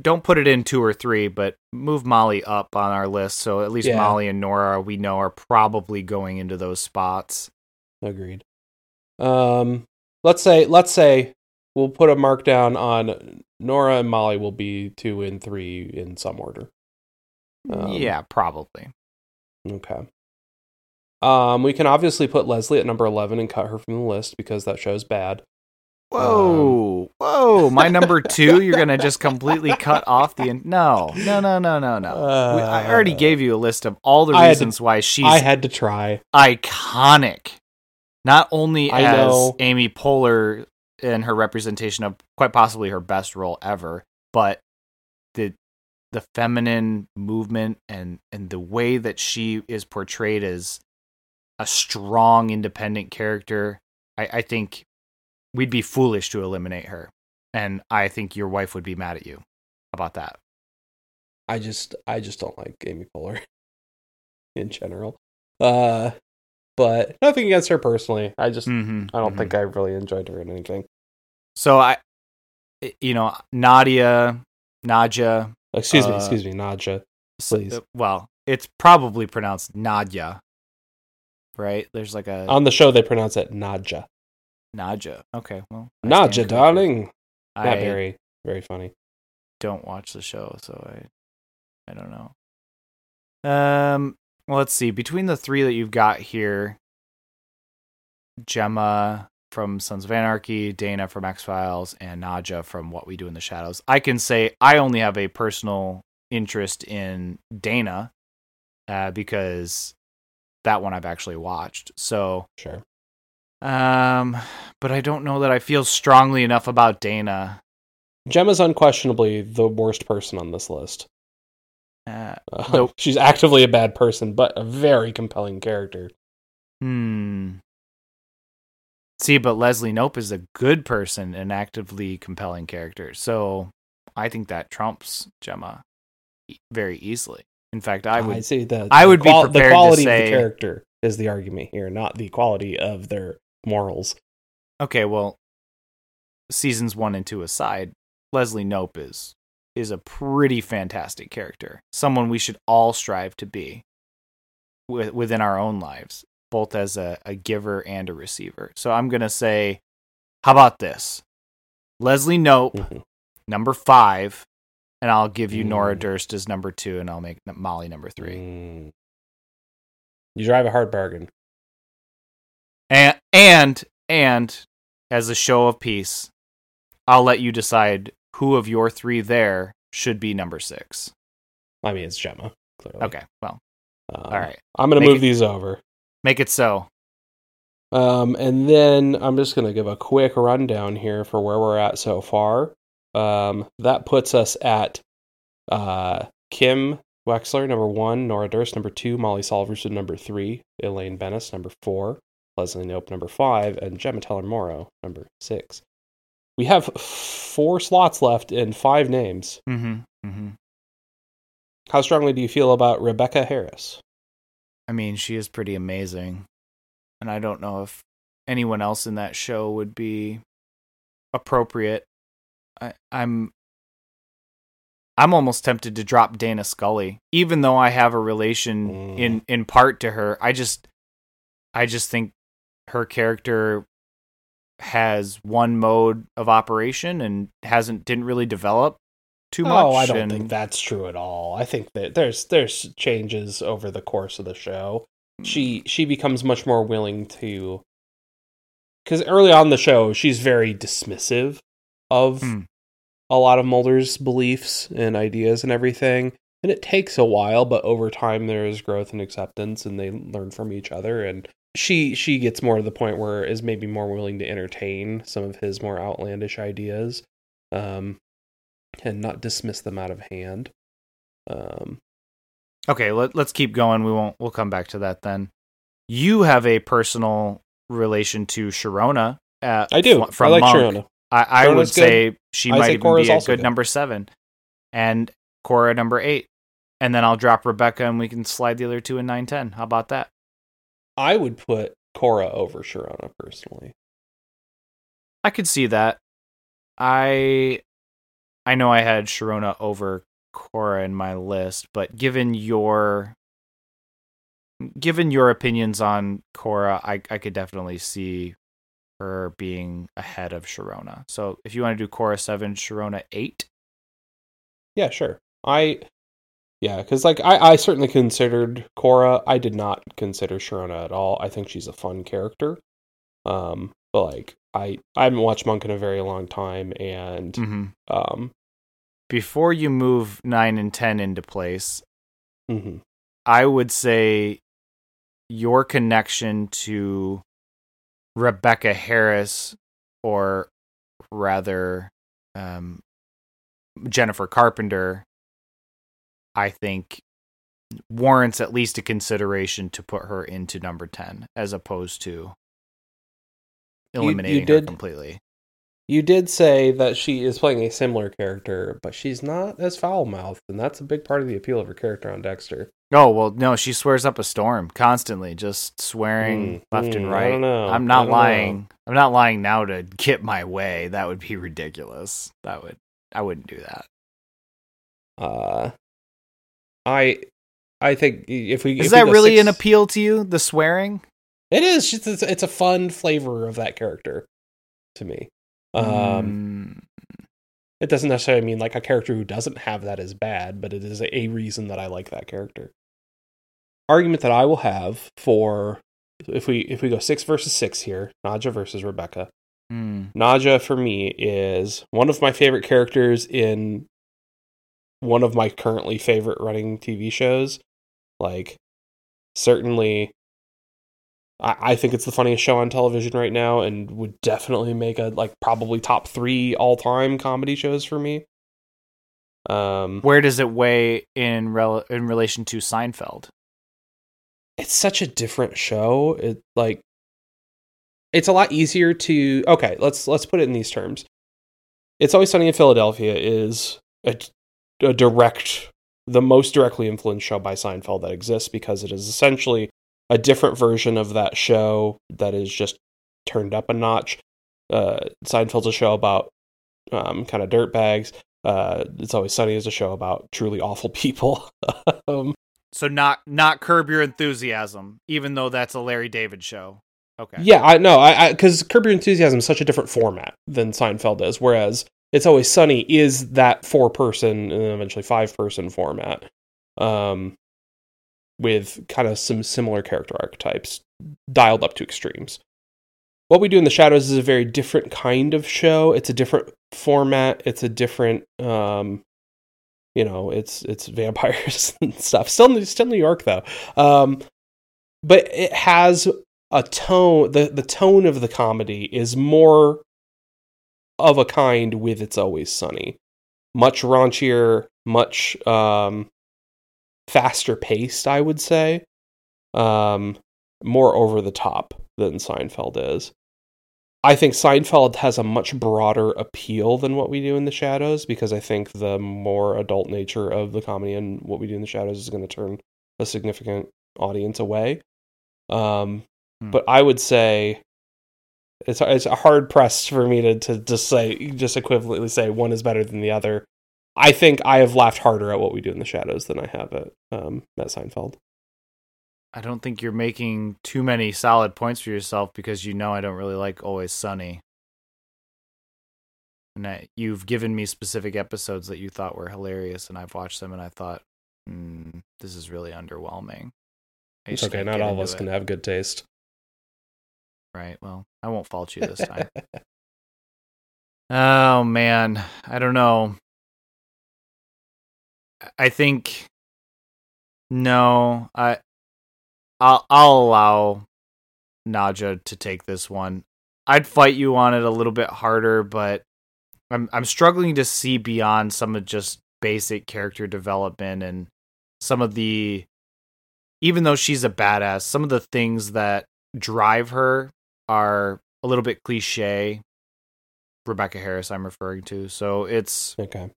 Don't put it in two or three, but move Molly up on our list. So at least Yeah. Molly and Nora, we know, are probably going into those spots. agreed. Um, let's say let's say we'll put a mark down on Nora and Molly will be two and three in some order. Um, yeah, probably. Okay. Um, we can obviously put Leslie at number eleven and cut her from the list because that show's bad. Whoa, whoa! My number two, you're gonna just completely cut off the. No, no, no, no, no, no. We- I already Uh, gave you a list of all the had to- reasons why she's I had to try. iconic. Not only I as know. Amy Poehler in her representation of quite possibly her best role ever, but the the feminine movement and and the way that she is portrayed as a strong, independent character. I, I think we'd be foolish to eliminate her, and I think your wife would be mad at you about that. I just I just don't like Amy Poehler in general. Uh but nothing against her personally. I just Mm-hmm, I don't think I really enjoyed her in anything. so. I, you know, Nadia, Nadja, Excuse me, Uh, excuse me, Nadja. Please. Uh, Well, it's probably pronounced Nadia, right? There's like a On the show they pronounce it Nadja. Nadja. Okay, well, I Nadja, darling. I Not very very funny. don't watch the show, so I, I don't know. Um, well, let's see. Between the three that you've got here, Gemma from Sons of Anarchy, Dana from X Files, and Nadja from What We Do in the Shadows, I can say I only have a personal interest in Dana, uh, because that one I've actually watched. So, Sure. um, but I don't know that I feel strongly enough about Dana. Gemma's unquestionably the worst person on this list. Uh, Uh, Nope. She's actively a bad person, but a very compelling character. Hmm. See, but Leslie Knope is a good person and actively compelling character. So I think that trumps Gemma very easily. In fact, I would. I see the I the would be qual- the prepared to quality of say- the character is the argument here, not the quality of their morals. Okay, well, seasons one and two aside, Leslie Knope is is a pretty fantastic character. Someone we should all strive to be with, within our own lives, both as a, a giver and a receiver. So I'm gonna say, how about this? Leslie Knope, Mhm. number five, and I'll give you Nora Mm. Durst as number two, and I'll make Molly number three. Mm. You drive a hard bargain. And and and as a show of peace, I'll let you decide who of your three there should be number six. I mean, it's Gemma. Clearly. Okay, well, Um, all right, I'm gonna Make move it- these over. make it so. Um, and then I'm just gonna give a quick rundown here for where we're at so far. Um, that puts us at uh, Kim Wexler number one, Nora Durst number two, Molly Solverson number three, Elaine Benes number four, Leslie Knope number five, and Gemma Teller Morrow number six. We have four slots left and five names. Mm-hmm. Mm-hmm. How strongly do you feel about Rebecca Harris? I mean, she is pretty amazing, and I don't know if anyone else in that show would be appropriate. I, I'm I'm almost tempted to drop Dana Scully, even though I have a relation Mm. in in part to her. I just, I just think her character has one mode of operation and hasn't didn't really develop too much. Oh, I don't and- think that's true at all. I think that there's there's changes over the course of the show. She she becomes much more willing to because early on in the show she's very dismissive of Hmm. a lot of Mulder's beliefs and ideas and everything. And it takes a while, but over time there is growth and acceptance and they learn from each other and she she gets more to the point where is maybe more willing to entertain some of his more outlandish ideas. Um and not dismiss them out of hand. Um Okay, let, let's keep going. We won't. We'll come back to that then. You have a personal relation to Sharona. Uh, I do. fr- From I like Monk. Sharona. I, I would good. say she I might say even be a good good. number seven, and Korra number eight, and then I'll drop Rebecca, and we can slide the other two in nine ten. How about that? I would put Korra over Sharona personally. I could see that. I I know I had Sharona over Korra in my list, but given your given your opinions on Korra, I I could definitely see her being ahead of Sharona. So if you want to do Korra seven, Sharona eight, Yeah, sure. I yeah, because like I, I certainly considered Korra. I did not consider Sharona at all. I think she's a fun character. Um, but like I I haven't watched Monk in a very long time, and mm-hmm. um, before you move nine and ten into place, mhm. I would say your connection to Rebecca Harris, or rather, um, Jennifer Carpenter, I think warrants at least a consideration to put her into number 10 as opposed to you eliminating her did- completely. you did say that she is playing a similar character, but she's not as foul mouthed, and that's a big part of the appeal of her character on Dexter. Oh, well, no, she swears up a storm constantly, just swearing Mm, left and mm, right. I don't know. I'm I not don't know. lying. I'm not lying now to get my way. That would be ridiculous. That would I wouldn't do that. Uh, I I think if we Is if that go really an appeal to you? The swearing? It is. It's, it's, it's a fun flavor of that character to me. Um, Mm, It doesn't necessarily mean like a character who doesn't have that is bad, but it is a reason that I like that character. Argument that I will have for if we if we go six versus six here, Nadja versus Rebecca. mm, Nadja for me is one of my favorite characters in one of my currently favorite running TV shows. Like, certainly, I, I think it's the funniest show on television right now, and would definitely make a like probably top three all time comedy shows for me. Um, Where does it weigh in rel- in relation to Seinfeld? It's such a different show. It like it's a lot easier to okay, let's let's put it in these terms. It's always sunny in Philadelphia is a, a direct the most directly influenced show by Seinfeld that exists because it is essentially a different version of that show that is just turned up a notch. Uh, Seinfeld's a show about um, kind of dirtbags. Uh, it's always sunny is a show about truly awful people. um, So not not curb your enthusiasm, even though that's a Larry David show. Okay. Yeah, I know. I because Curb Your Enthusiasm is such a different format than Seinfeld is, whereas It's Always Sunny is that four person and eventually five person format, um, with kind of some similar character archetypes dialed up to extremes. What we do in the shadows is a very different kind of show. It's a different format. It's a different, um, you know, it's it's vampires and stuff. Still, still New York though. Um, but it has a tone the the tone of the comedy is more of a kind with it's always sunny much raunchier much um faster paced i would say um more over the top than seinfeld is i think seinfeld has a much broader appeal than what we do in the shadows because i think the more adult nature of the comedy and what we do in the shadows is going to turn a significant audience away um Hmm. but I would say it's it's hard pressed for me to to just say just equivalently say one is better than the other. I think I have laughed harder at what we do in the shadows than I have at um, at Seinfeld. I don't think you're making too many solid points for yourself because you know I don't really like Always Sunny. And I, you've given me specific episodes that you thought were hilarious, and I've watched them and I thought, mm, this is really underwhelming. It's okay. can't all of us it. can have good taste. Right. Well, I won't fault you this time. oh man, I don't know. I think no, I I'll I'll allow Nadja to take this one. I'd fight you on it a little bit harder, but I'm I'm struggling to see beyond some of just basic character development and some of the even though she's a badass, some of the things that drive her are a little bit cliche. Rebecca Harris, I'm referring to. So it's, Okay.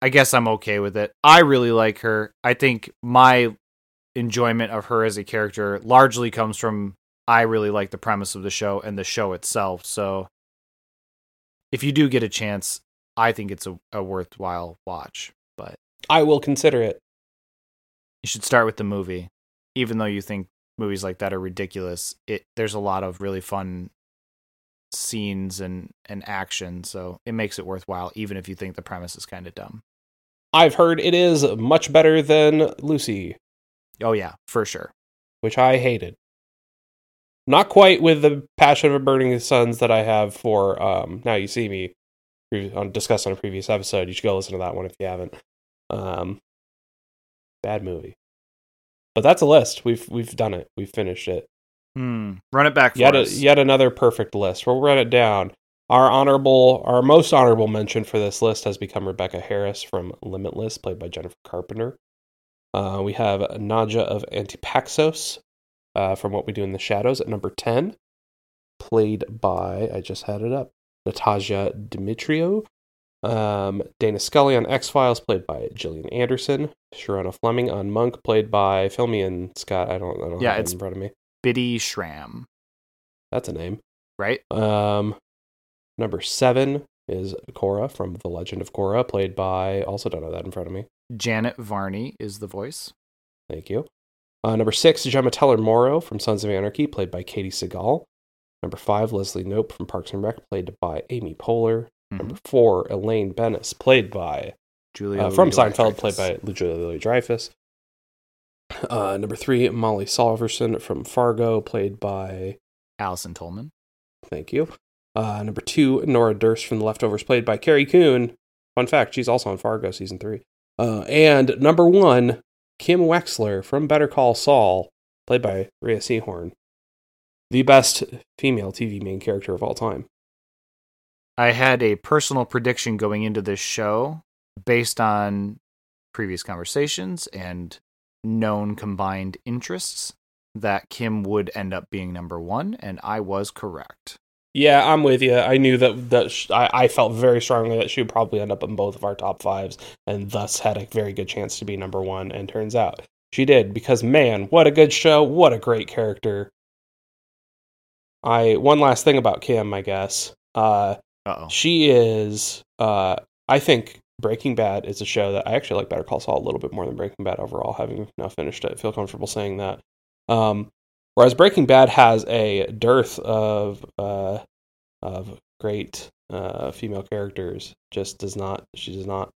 I guess I'm okay with it. I really like her. I think my enjoyment of her as a character largely comes from I really like the premise of the show and the show itself. So if you do get a chance, I think it's a, a worthwhile watch. But I will consider it. you should start with the movie. Even though you think movies like that are ridiculous, it there's a lot of really fun scenes and and action, so it makes it worthwhile even if you think the premise is kind of dumb. I've heard it is much better than Lucy, Oh yeah, for sure. which I hated. Not quite with the passion of a burning suns that I have for um, Now You See Me, pre- on discussed on a previous episode. You should go listen to that one if you haven't. Um, bad movie, but that's a list. We've we've done it. We've finished it. Hmm. Run it back for Yet a, yet another perfect list. We'll run it down. Our honorable, our most honorable mention for this list has become Rebecca Harris from Limitless, played by Jennifer Carpenter. Uh, we have Nadja of Antipaxos uh, from What We Do in the Shadows at number 10, played by, I just had it up, Natasha Demetriou. Um, Dana Scully on X Files, played by Gillian Anderson. Sharona Fleming on Monk, played by Filmian Scott. I don't, I don't Yeah, have it's- in front of me. Bitty Schram, That's a name. right? Um, number seven is Korra from The Legend of Korra, played by, also don't have that in front of me. Janet Varney is the voice. Thank you. Uh, number six, Gemma Teller Morrow from Sons of Anarchy, played by Katey Sagal. Number five, Leslie Knope from Parks and Rec, played by Amy Poehler. Mhm. Number four, Elaine Benes, played by Julia uh, from. Seinfeld, played by Julia Louis Dreyfus. Uh, number three, Molly Solverson from Fargo, played by Allison Tolman. Thank you. Uh, number two, Nora Durst from The Leftovers, played by Carrie Coon. Fun fact, she's also on Fargo season three. Uh, and number one, Kim Wexler from Better Call Saul, played by Rhea Seehorn. The best female TV main character of all time. I had a personal prediction going into this show based on previous conversations and known combined interests that Kim would end up being number one, and I was correct. Yeah, I'm with you. I knew that that sh- I, I felt very strongly that she would probably end up in both of our top fives, and thus had a very good chance to be number one. And turns out she did because man, what a good show! What a great character. I one last thing about Kim, I guess. Uh, she is. Uh, I think Breaking Bad is a show that I actually like Better Call Saul a little bit more than Breaking Bad overall. Having now finished it, I feel comfortable saying that. Um, whereas Breaking Bad has a dearth of uh, of great uh, female characters, just does not. She does not.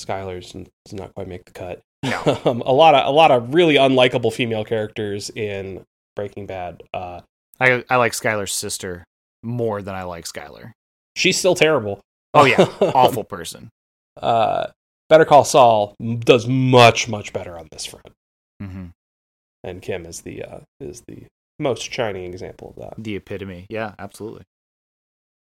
Skyler's does not quite make the cut. No. um, a lot of a lot of really unlikable female characters in Breaking Bad. Uh, I I like Skyler's sister more than I like Skyler. she's still terrible. Oh yeah, awful person. uh, Better Call Saul does much much better on this front, hmm and Kim is the uh, is the most shining example of that. The epitome. Yeah, absolutely.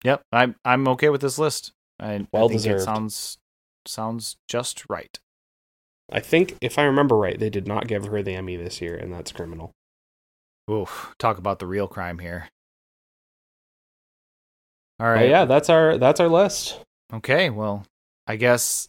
Yep, I'm I'm okay with this list. I, I Well think deserved. It sounds sounds just right. I think if I remember right, they did not give her the Emmy this year, and that's criminal. Oof, talk about the real crime here. All right. But yeah, that's our that's our list. Okay, well, I guess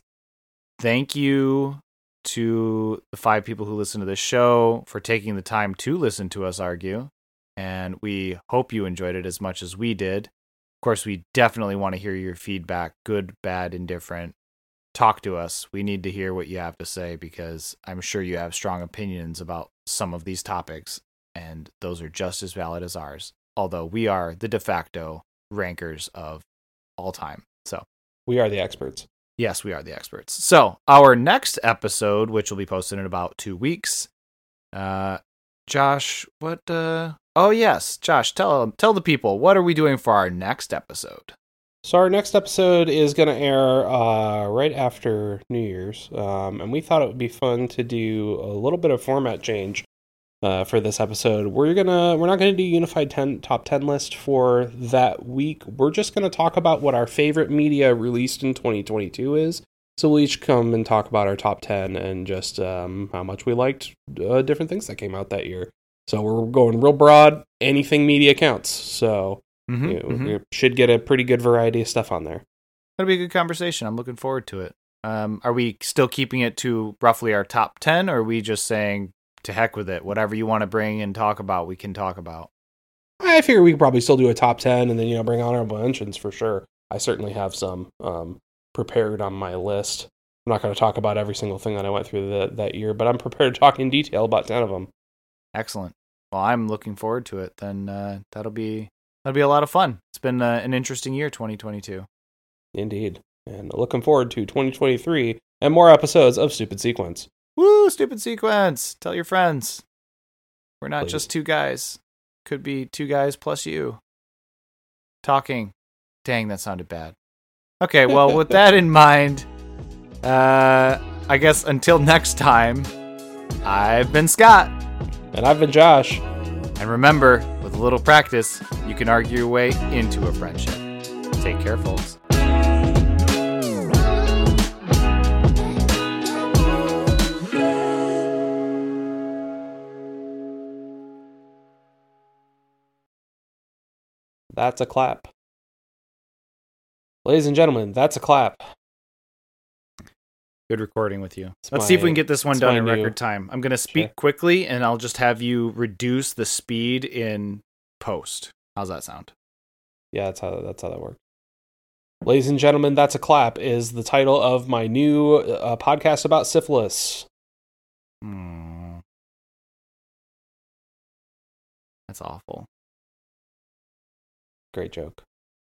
thank you to the five people who listen to this show for taking the time to listen to us argue. And we hope you enjoyed it as much as we did. Of course, we definitely want to hear your feedback good, bad, indifferent. Talk to us. We need to hear what you have to say because I'm sure you have strong opinions about some of these topics, and those are just as valid as ours. Although we are the de facto rankers of all time. So, We are the experts. Yes, we are the experts. So, our next episode, which will be posted in about two weeks, uh, Josh, what? Uh, oh yes, Josh, tell tell the people what are we doing for our next episode? So our next episode is going to air uh, right after New Year's, um, and we thought it would be fun to do a little bit of format change uh, for this episode. We're gonna we're not gonna do unified ten top ten list for that week. We're just gonna talk about what our favorite media released in 2022 is. So we'll each come and talk about our top ten and just um, how much we liked uh, different things that came out that year. So we're going real broad. Anything media counts. So Mm-hmm, you, you should get a pretty good variety of stuff on there. That'll be a good conversation. I'm looking forward to it. Um, are we still keeping it to roughly our top ten, or are we just saying to heck with it? Whatever you want to bring and talk about, we can talk about. I figure we could probably still do a top 10 and then, you know, bring honorable mentions for sure. I certainly have some um, prepared on my list. I'm not going to talk about every single thing that I went through that, that year, but I'm prepared to talk in detail about 10 of them. Excellent. Well, I'm looking forward to it. Then uh, that'll be that'll be a lot of fun. It's been uh, an interesting year, 2022. Indeed. And looking forward to 2023 and more episodes of Stupid Sequence. Woo! Stupid sequence. Tell your friends. We're not Please. just two guys. Could be two guys plus you. Talking. Dang, that sounded bad. Okay, well, with that in mind, uh, I guess until next time, I've been Scott. And I've been Josh. And remember, with a little practice, you can argue your way into a friendship. Take care, folks. That's a clap. Ladies and gentlemen, that's a clap. Good recording with you. It's Let's see if we can get this one done in new- record time. I'm going to speak Sure. quickly and I'll just have you reduce the speed in post. How's that sound? Yeah, that's how that's how that works. Ladies and gentlemen, that's a clap is the title of my new uh, podcast about syphilis. Hmm. That's awful. Great joke.